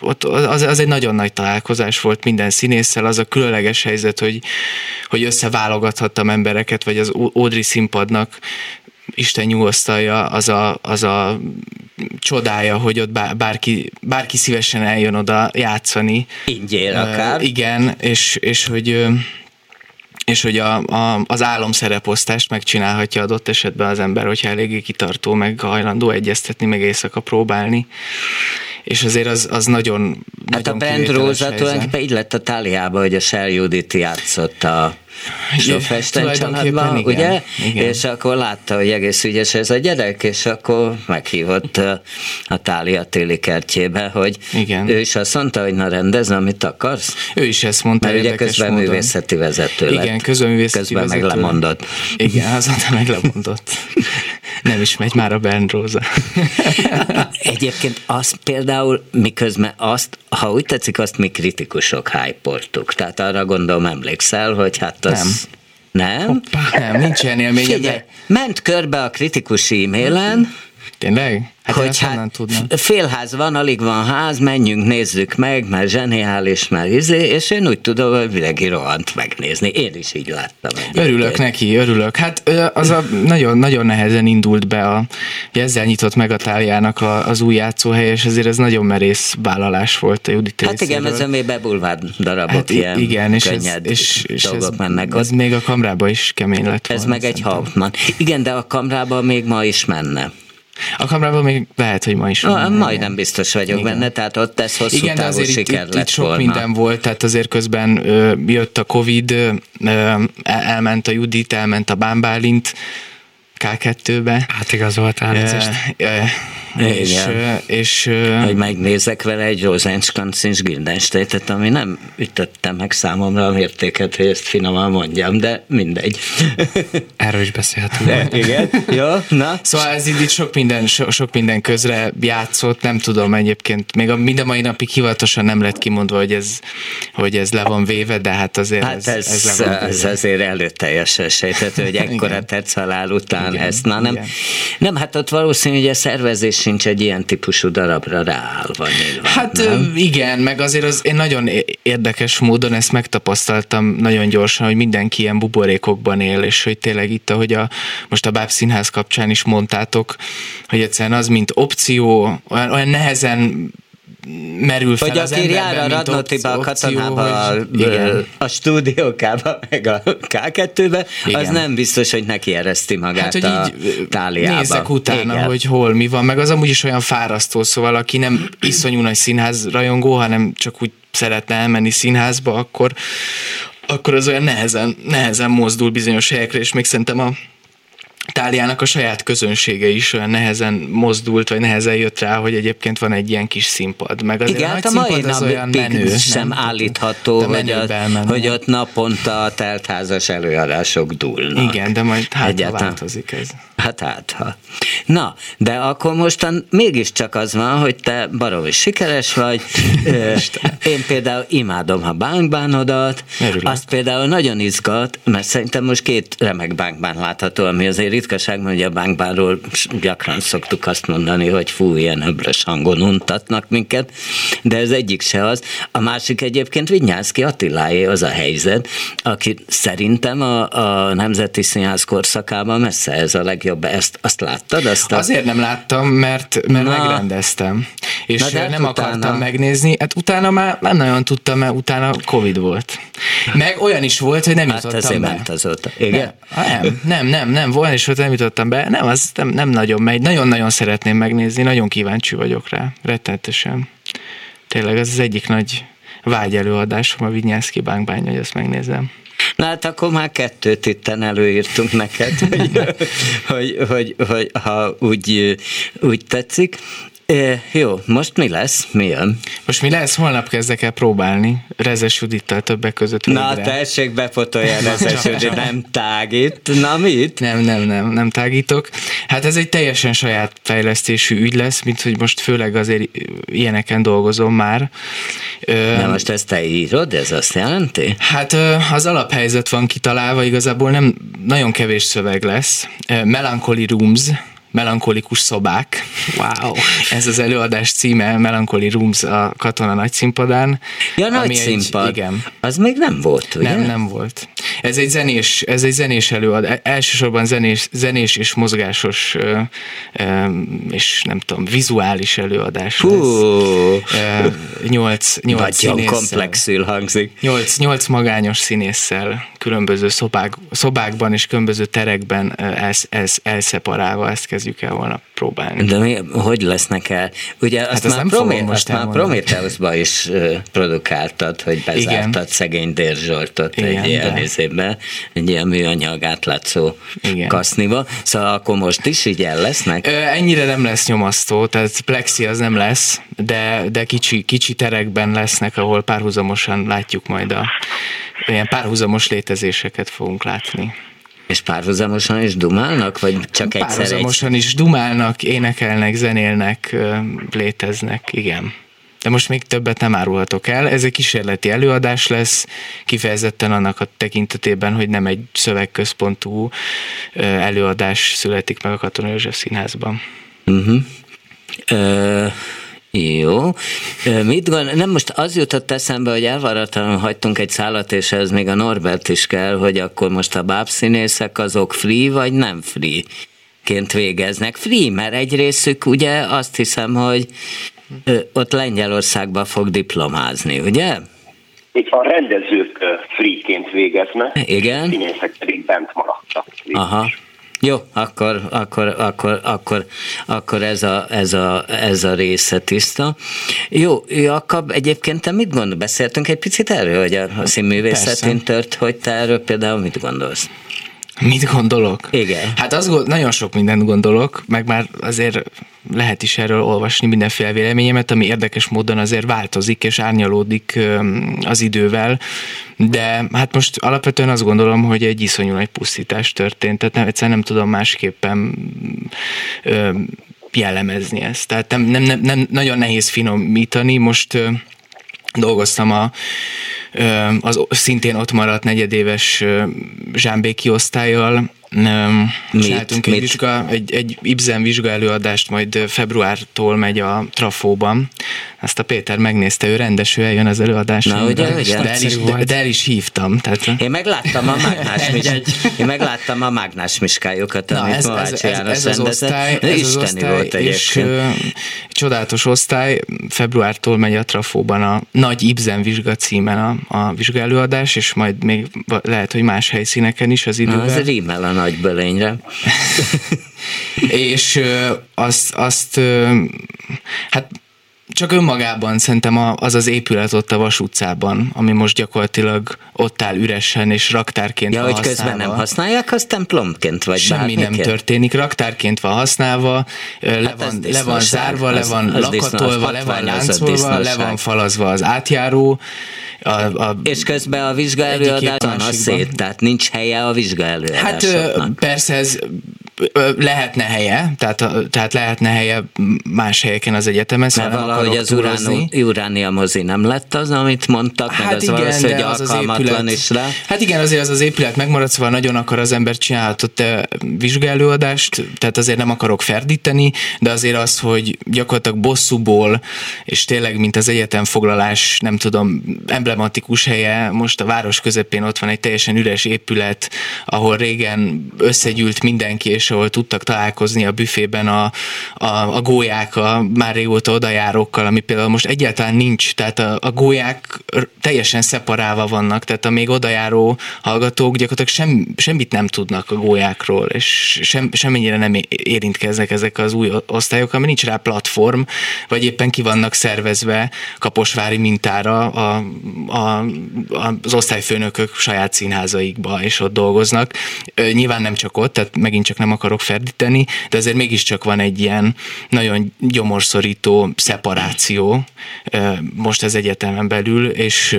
ott az, az egy nagyon nagy találkozás volt minden színésszel, az a különleges helyzet, hogy, hogy összeválogathattam embereket, vagy az Audrey színpadnak Isten nyugosztalja, az a, az a csodája, hogy ott bárki, bárki szívesen eljön oda játszani. Ingyél akár. Uh, igen, és, és hogy és hogy a, a, az álomszereposztást megcsinálhatja adott esetben az ember, hogyha eléggé kitartó, meg hajlandó egyeztetni, meg éjszaka próbálni. És azért az, az nagyon Hát nagyon a Brand Rosa tulajdonképpen így lett a Táliába, hogy a Shell Judit játszott a Sofesten családban, igen, ugye? Igen. És akkor látta, hogy egész ügyes ez a gyerek, és akkor meghívott a Tália téli kertjébe, hogy igen. ő is azt mondta, hogy na rendez, amit akarsz. Ő is ezt mondta. Mert ugye közben módon. művészeti vezető lett. Igen, közben művészeti közben vezető meg lemondott. Igen, azóta meg lemondott. Nem is megy már a Bernd Rosa. Egyébként azt például, miközben azt, ha úgy tetszik, azt mi kritikusok hype Tehát arra gondolom emlékszel, hogy hát az... Nem. Nem? Hoppá, nem, nincs ilyen élményed. Figyelj, ment körbe a kritikus e-mailen, Tényleg? Hát hogy hát tudnám. félház van, alig van ház, menjünk, nézzük meg, mert zseniális, mert izé, és én úgy tudom, hogy mindenki rohant megnézni. Én is így láttam. Egyébként. Örülök neki, örülök. Hát az a nagyon, nagyon nehezen indult be, a, ezzel nyitott meg a táliának a, az új játszóhely, és ezért ez nagyon merész vállalás volt a Judit Hát igen, ez még bebulvád darabok, hát, ilyen igen, és könnyed ez, és, és dolgok ez, mennek. Ez még a kamrába is kemény lett Ez meg egy Hauptmann. Igen, de a kamrába még ma is menne. A kamerában még lehet, hogy ma is. Ah, majdnem biztos vagyok Igen. benne, tehát ott ez hosszú Igen, távú azért siker itt, lett itt sok volna. minden volt, tehát azért közben ö, jött a Covid, ö, elment a Judit, elment a Bámbálint, K2-be. Átigazolt elnézést. E, e, és, és, hogy megnézek vele egy Rosenskranz Gildensteitet, ami nem ütötte meg számomra a mértéket, hogy ezt finoman mondjam, de mindegy. Erről is beszélhetünk. De, igen, jó, na. Szóval ez itt sok minden, so, sok minden közre játszott, nem tudom egyébként, még a minden mai napig hivatalosan nem lett kimondva, hogy ez, hogy ez le van véve, de hát azért hát ez, ez, ez, ez azért előteljesen sejthető, hogy ekkora tetszalál után igen, ezt, na nem, igen. nem, hát ott valószínű, hogy a szervezés sincs egy ilyen típusú darabra ráállva nyilván, Hát nem? igen, meg azért az én nagyon érdekes módon ezt megtapasztaltam nagyon gyorsan, hogy mindenki ilyen buborékokban él, és hogy tényleg itt, ahogy a, most a Báb Színház kapcsán is mondtátok, hogy egyszerűen az, mint opció, olyan, olyan nehezen merül fel hogy az aki jár a Radnotiba, a katonába, a, a stúdiókába, meg a K2-be, igen. az nem biztos, hogy neki ereszti magát hát, hogy a így táliába. Nézek utána, igen. hogy hol mi van, meg az amúgy is olyan fárasztó, szóval aki nem iszonyú nagy színház rajongó, hanem csak úgy szeretne elmenni színházba, akkor, akkor az olyan nehezen, nehezen mozdul bizonyos helyekre, és még szerintem a Táliának a saját közönsége is olyan nehezen mozdult, vagy nehezen jött rá, hogy egyébként van egy ilyen kis színpad. Meg azért Igen, a hát a mai az olyan napig menő. sem nem? állítható, De hogy, a, hogy ott naponta a teltházas előadások dúlnak. Igen, de majd hát Egyáltalán. változik ez. Hát hát, ha. Na, de akkor mostan mégiscsak az van, hogy te baromi sikeres vagy. Én például imádom, ha bánkbánodat. Örülök. Azt például nagyon izgat, mert szerintem most két remek bánkbán látható, ami azért ritkaság, mert ugye a bánkbánról gyakran szoktuk azt mondani, hogy fú, ilyen öblös hangon untatnak minket, de ez egyik se az. A másik egyébként Vinyánszki Attiláé az a helyzet, aki szerintem a, a Nemzeti Színház korszakában messze ez a legjobb. Ezt, azt láttad? Azt a... Azért nem láttam, mert, mert Na. megrendeztem. És Na de hát nem utána? akartam megnézni. Hát utána már nem nagyon tudtam, mert utána Covid volt. Meg olyan is volt, hogy nem Hát jutottam be. ment azóta. Igen? Nem, nem, nem, nem, nem, is volt, nem jutottam be. Nem, az nem, nem nagyon megy. Nagyon-nagyon szeretném megnézni, nagyon kíváncsi vagyok rá. Rettenetesen. Tényleg ez az egyik nagy vágy előadásom a Vinyászki bánkbány, hogy azt megnézem. Na hát akkor már kettőt itten előírtunk neked, hogy, hogy, hogy, hogy ha úgy, úgy tetszik. E, jó, most mi lesz? Mi jön? Most mi lesz? Holnap kezdek el próbálni. Rezes Judittal többek között. Na, végre. tessék bepotolja ez hogy nem tágít. Na mit? Nem, nem, nem, nem tágítok. Hát ez egy teljesen saját fejlesztésű ügy lesz, mint hogy most főleg azért ilyeneken dolgozom már. Na most ezt te írod, ez azt jelenti? Hát az alaphelyzet van kitalálva, igazából nem nagyon kevés szöveg lesz. Melancholy Rooms, melankolikus szobák. Wow. Ez az előadás címe, Melancholy Rooms a Katona nagy színpadán. Ja, nagy ami egy- színpad. Igen. Az még nem volt, ugye? Nem, nem volt. Ez egy zenés, ez egy zenés előad, elsősorban zenés, zenés és mozgásos, ö, ö, és nem tudom, vizuális előadás Hú, lesz. Ö, Nyolc, nyolc nagyon komplexül hangzik. Nyolc, nyolc magányos színésszel, különböző szobák, szobákban és különböző terekben elsz, elsz, elszeparálva ezt kezdjük el holnap próbálni. De mi, hogy lesznek el? Ugye azt azt már, Promé- azt már. Prometheusba is produkáltad, hogy bezártad Igen. szegény Dér Zsoltot egy ilyen de- részébe, egy ilyen műanyag átlátszó Igen. kaszniba. Szóval akkor most is így el lesznek? Ö, ennyire nem lesz nyomasztó, tehát plexi az nem lesz, de, de kicsi, kicsi terekben lesznek, ahol párhuzamosan látjuk majd a ilyen párhuzamos létezéseket fogunk látni. És párhuzamosan is dumálnak, vagy csak egyszer egy? Párhuzamosan is dumálnak, énekelnek, zenélnek, léteznek, igen. De most még többet nem árulhatok el. Ez egy kísérleti előadás lesz, kifejezetten annak a tekintetében, hogy nem egy szövegközpontú előadás születik meg a Katona József Színházban. Uh-huh. Ö, jó. Mit gondol? Nem most az jutott eszembe, hogy elvaratlanul hagytunk egy szállat, és ez még a Norbert is kell, hogy akkor most a bábszínészek azok free, vagy nem free? ként végeznek. Free, mert egy részük ugye azt hiszem, hogy ott Lengyelországban fog diplomázni, ugye? A rendezők freeként végeznek, Igen. a színészek pedig bent maradtak. Aha. Jó, akkor, akkor, akkor, akkor, akkor ez, a, ez, a, ez a része tiszta. Jó, Jakab, egyébként te mit gondol? Beszéltünk egy picit erről, hogy a, színművészetén tört, hogy te erről például mit gondolsz? Mit gondolok? Igen. Hát az gond- nagyon sok mindent gondolok, meg már azért lehet is erről olvasni mindenféle véleményemet, ami érdekes módon azért változik és árnyalódik az idővel, de hát most alapvetően azt gondolom, hogy egy iszonyú nagy pusztítás történt, tehát nem, egyszerűen nem tudom másképpen öm, jellemezni ezt. Tehát nem, nem, nem, nem nagyon nehéz finomítani, most ö, dolgoztam a, az szintén ott maradt negyedéves zsámbéki osztályjal, csináltunk egy, vizsga, egy, egy Ibzen vizsga előadást, majd februártól megy a Trafóban. Azt a Péter megnézte, ő rendes, ő eljön az előadásra. Na, ugye, de, ugye? de, el is, de, de el is hívtam. Tehát, Én megláttam a mágnás, mis, én megláttam a mágnás miskájukat, Na, amit ez, ez, Mohács ez, János ez az osztály, ez az osztály volt és ö, csodálatos osztály, februártól megy a Trafóban a Nagy Ibzen vizsga címen a, a vizsgálőadás, és majd még lehet, hogy más helyszíneken is az Na, idővel. az rímel a nagy bölényre. és ö, azt, azt ö, hát csak önmagában szerintem az az épület ott a Vas utcában, ami most gyakorlatilag ott áll üresen és raktárként ja, van hogy használva. közben nem használják, azt templomként vagy Semmi bármiként? nem történik, raktárként van használva, hát le, van, le van zárva, le van az, az lakatolva, le van láncolva, le van falazva az átjáró, a, a és közben a vizsgaelőadás van a szét, tehát nincs helye a vizsgaelőadásoknak. Hát persze ez lehetne helye, tehát, tehát lehetne helye más helyeken az egyetemen. Szóval Mert valahogy az uránia mozi nem lett az, amit mondtak, hát meg az igen, valószínű, hogy az alkalmatlan az is rá. Hát igen, azért az az épület megmaradt, szóval nagyon akar az ember csinálhatott vizsgálóadást, tehát azért nem akarok ferdíteni, de azért az, hogy gyakorlatilag bosszúból, és tényleg, mint az egyetemfoglalás, nem tudom, emblematikus helye, most a város közepén ott van egy teljesen üres épület, ahol régen összegyűlt mindenki, és ahol tudtak találkozni a büfében a, a, a gólyák a már régóta odajárókkal, ami például most egyáltalán nincs, tehát a, a gólyák teljesen szeparálva vannak, tehát a még odajáró hallgatók gyakorlatilag sem, semmit nem tudnak a gólyákról, és sem, semmennyire nem érintkeznek ezek az új osztályok, ami nincs rá platform, vagy éppen ki vannak szervezve kaposvári mintára a, a, az osztályfőnökök saját színházaikba, és ott dolgoznak. Nyilván nem csak ott, tehát megint csak nem akarok ferdíteni, de azért mégiscsak van egy ilyen nagyon gyomorszorító szeparáció most az egyetemen belül, és,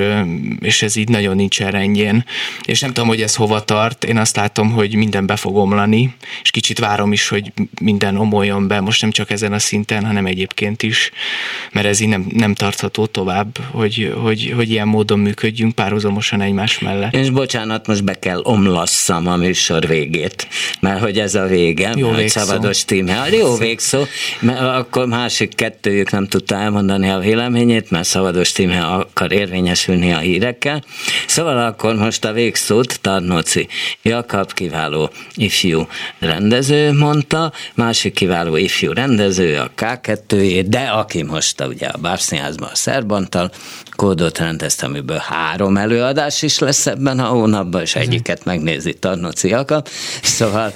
és ez így nagyon nincs rendjén. És nem tudom, hogy ez hova tart, én azt látom, hogy minden be fog omlani, és kicsit várom is, hogy minden omoljon be, most nem csak ezen a szinten, hanem egyébként is, mert ez így nem, nem tartható tovább, hogy, hogy, hogy ilyen módon működjünk párhuzamosan egymás mellett. És bocsánat, most be kell omlasszam a műsor végét, mert hogy ez a vége, jó végszó. Szabados tíme. Hát jó végszó, mert akkor másik kettőjük nem tudta elmondani a véleményét, mert Szabados tíme akar érvényesülni a hírekkel. Szóval akkor most a végszót Tarnóci Jakab kiváló ifjú rendező mondta, másik kiváló ifjú rendező a K2 de aki most a, ugye a Bábszínházban a Szerbantal kódot rendezte, amiből három előadás is lesz ebben a hónapban, és egyiket megnézi Tarnóci Jakab. Szóval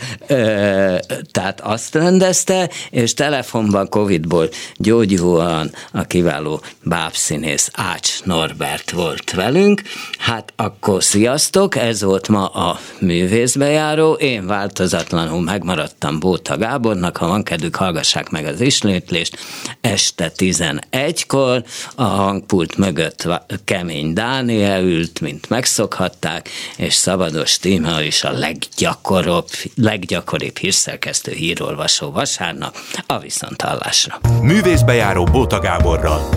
tehát azt rendezte, és telefonban Covidból gyógyulóan a kiváló bábszínész Ács Norbert volt velünk. Hát akkor sziasztok, ez volt ma a művészbejáró, én változatlanul megmaradtam Bóta Gábornak, ha van kedvük, hallgassák meg az ismétlést, este 11-kor a hangpult mögött Kemény Dániel ült, mint megszokhatták, és Szabados Tíma is a leggyakoribb, leggyakoribb hírszerkesztő hírolvasó vasárnap a viszonthallásra. Művészbejáró Bóta Gáborral.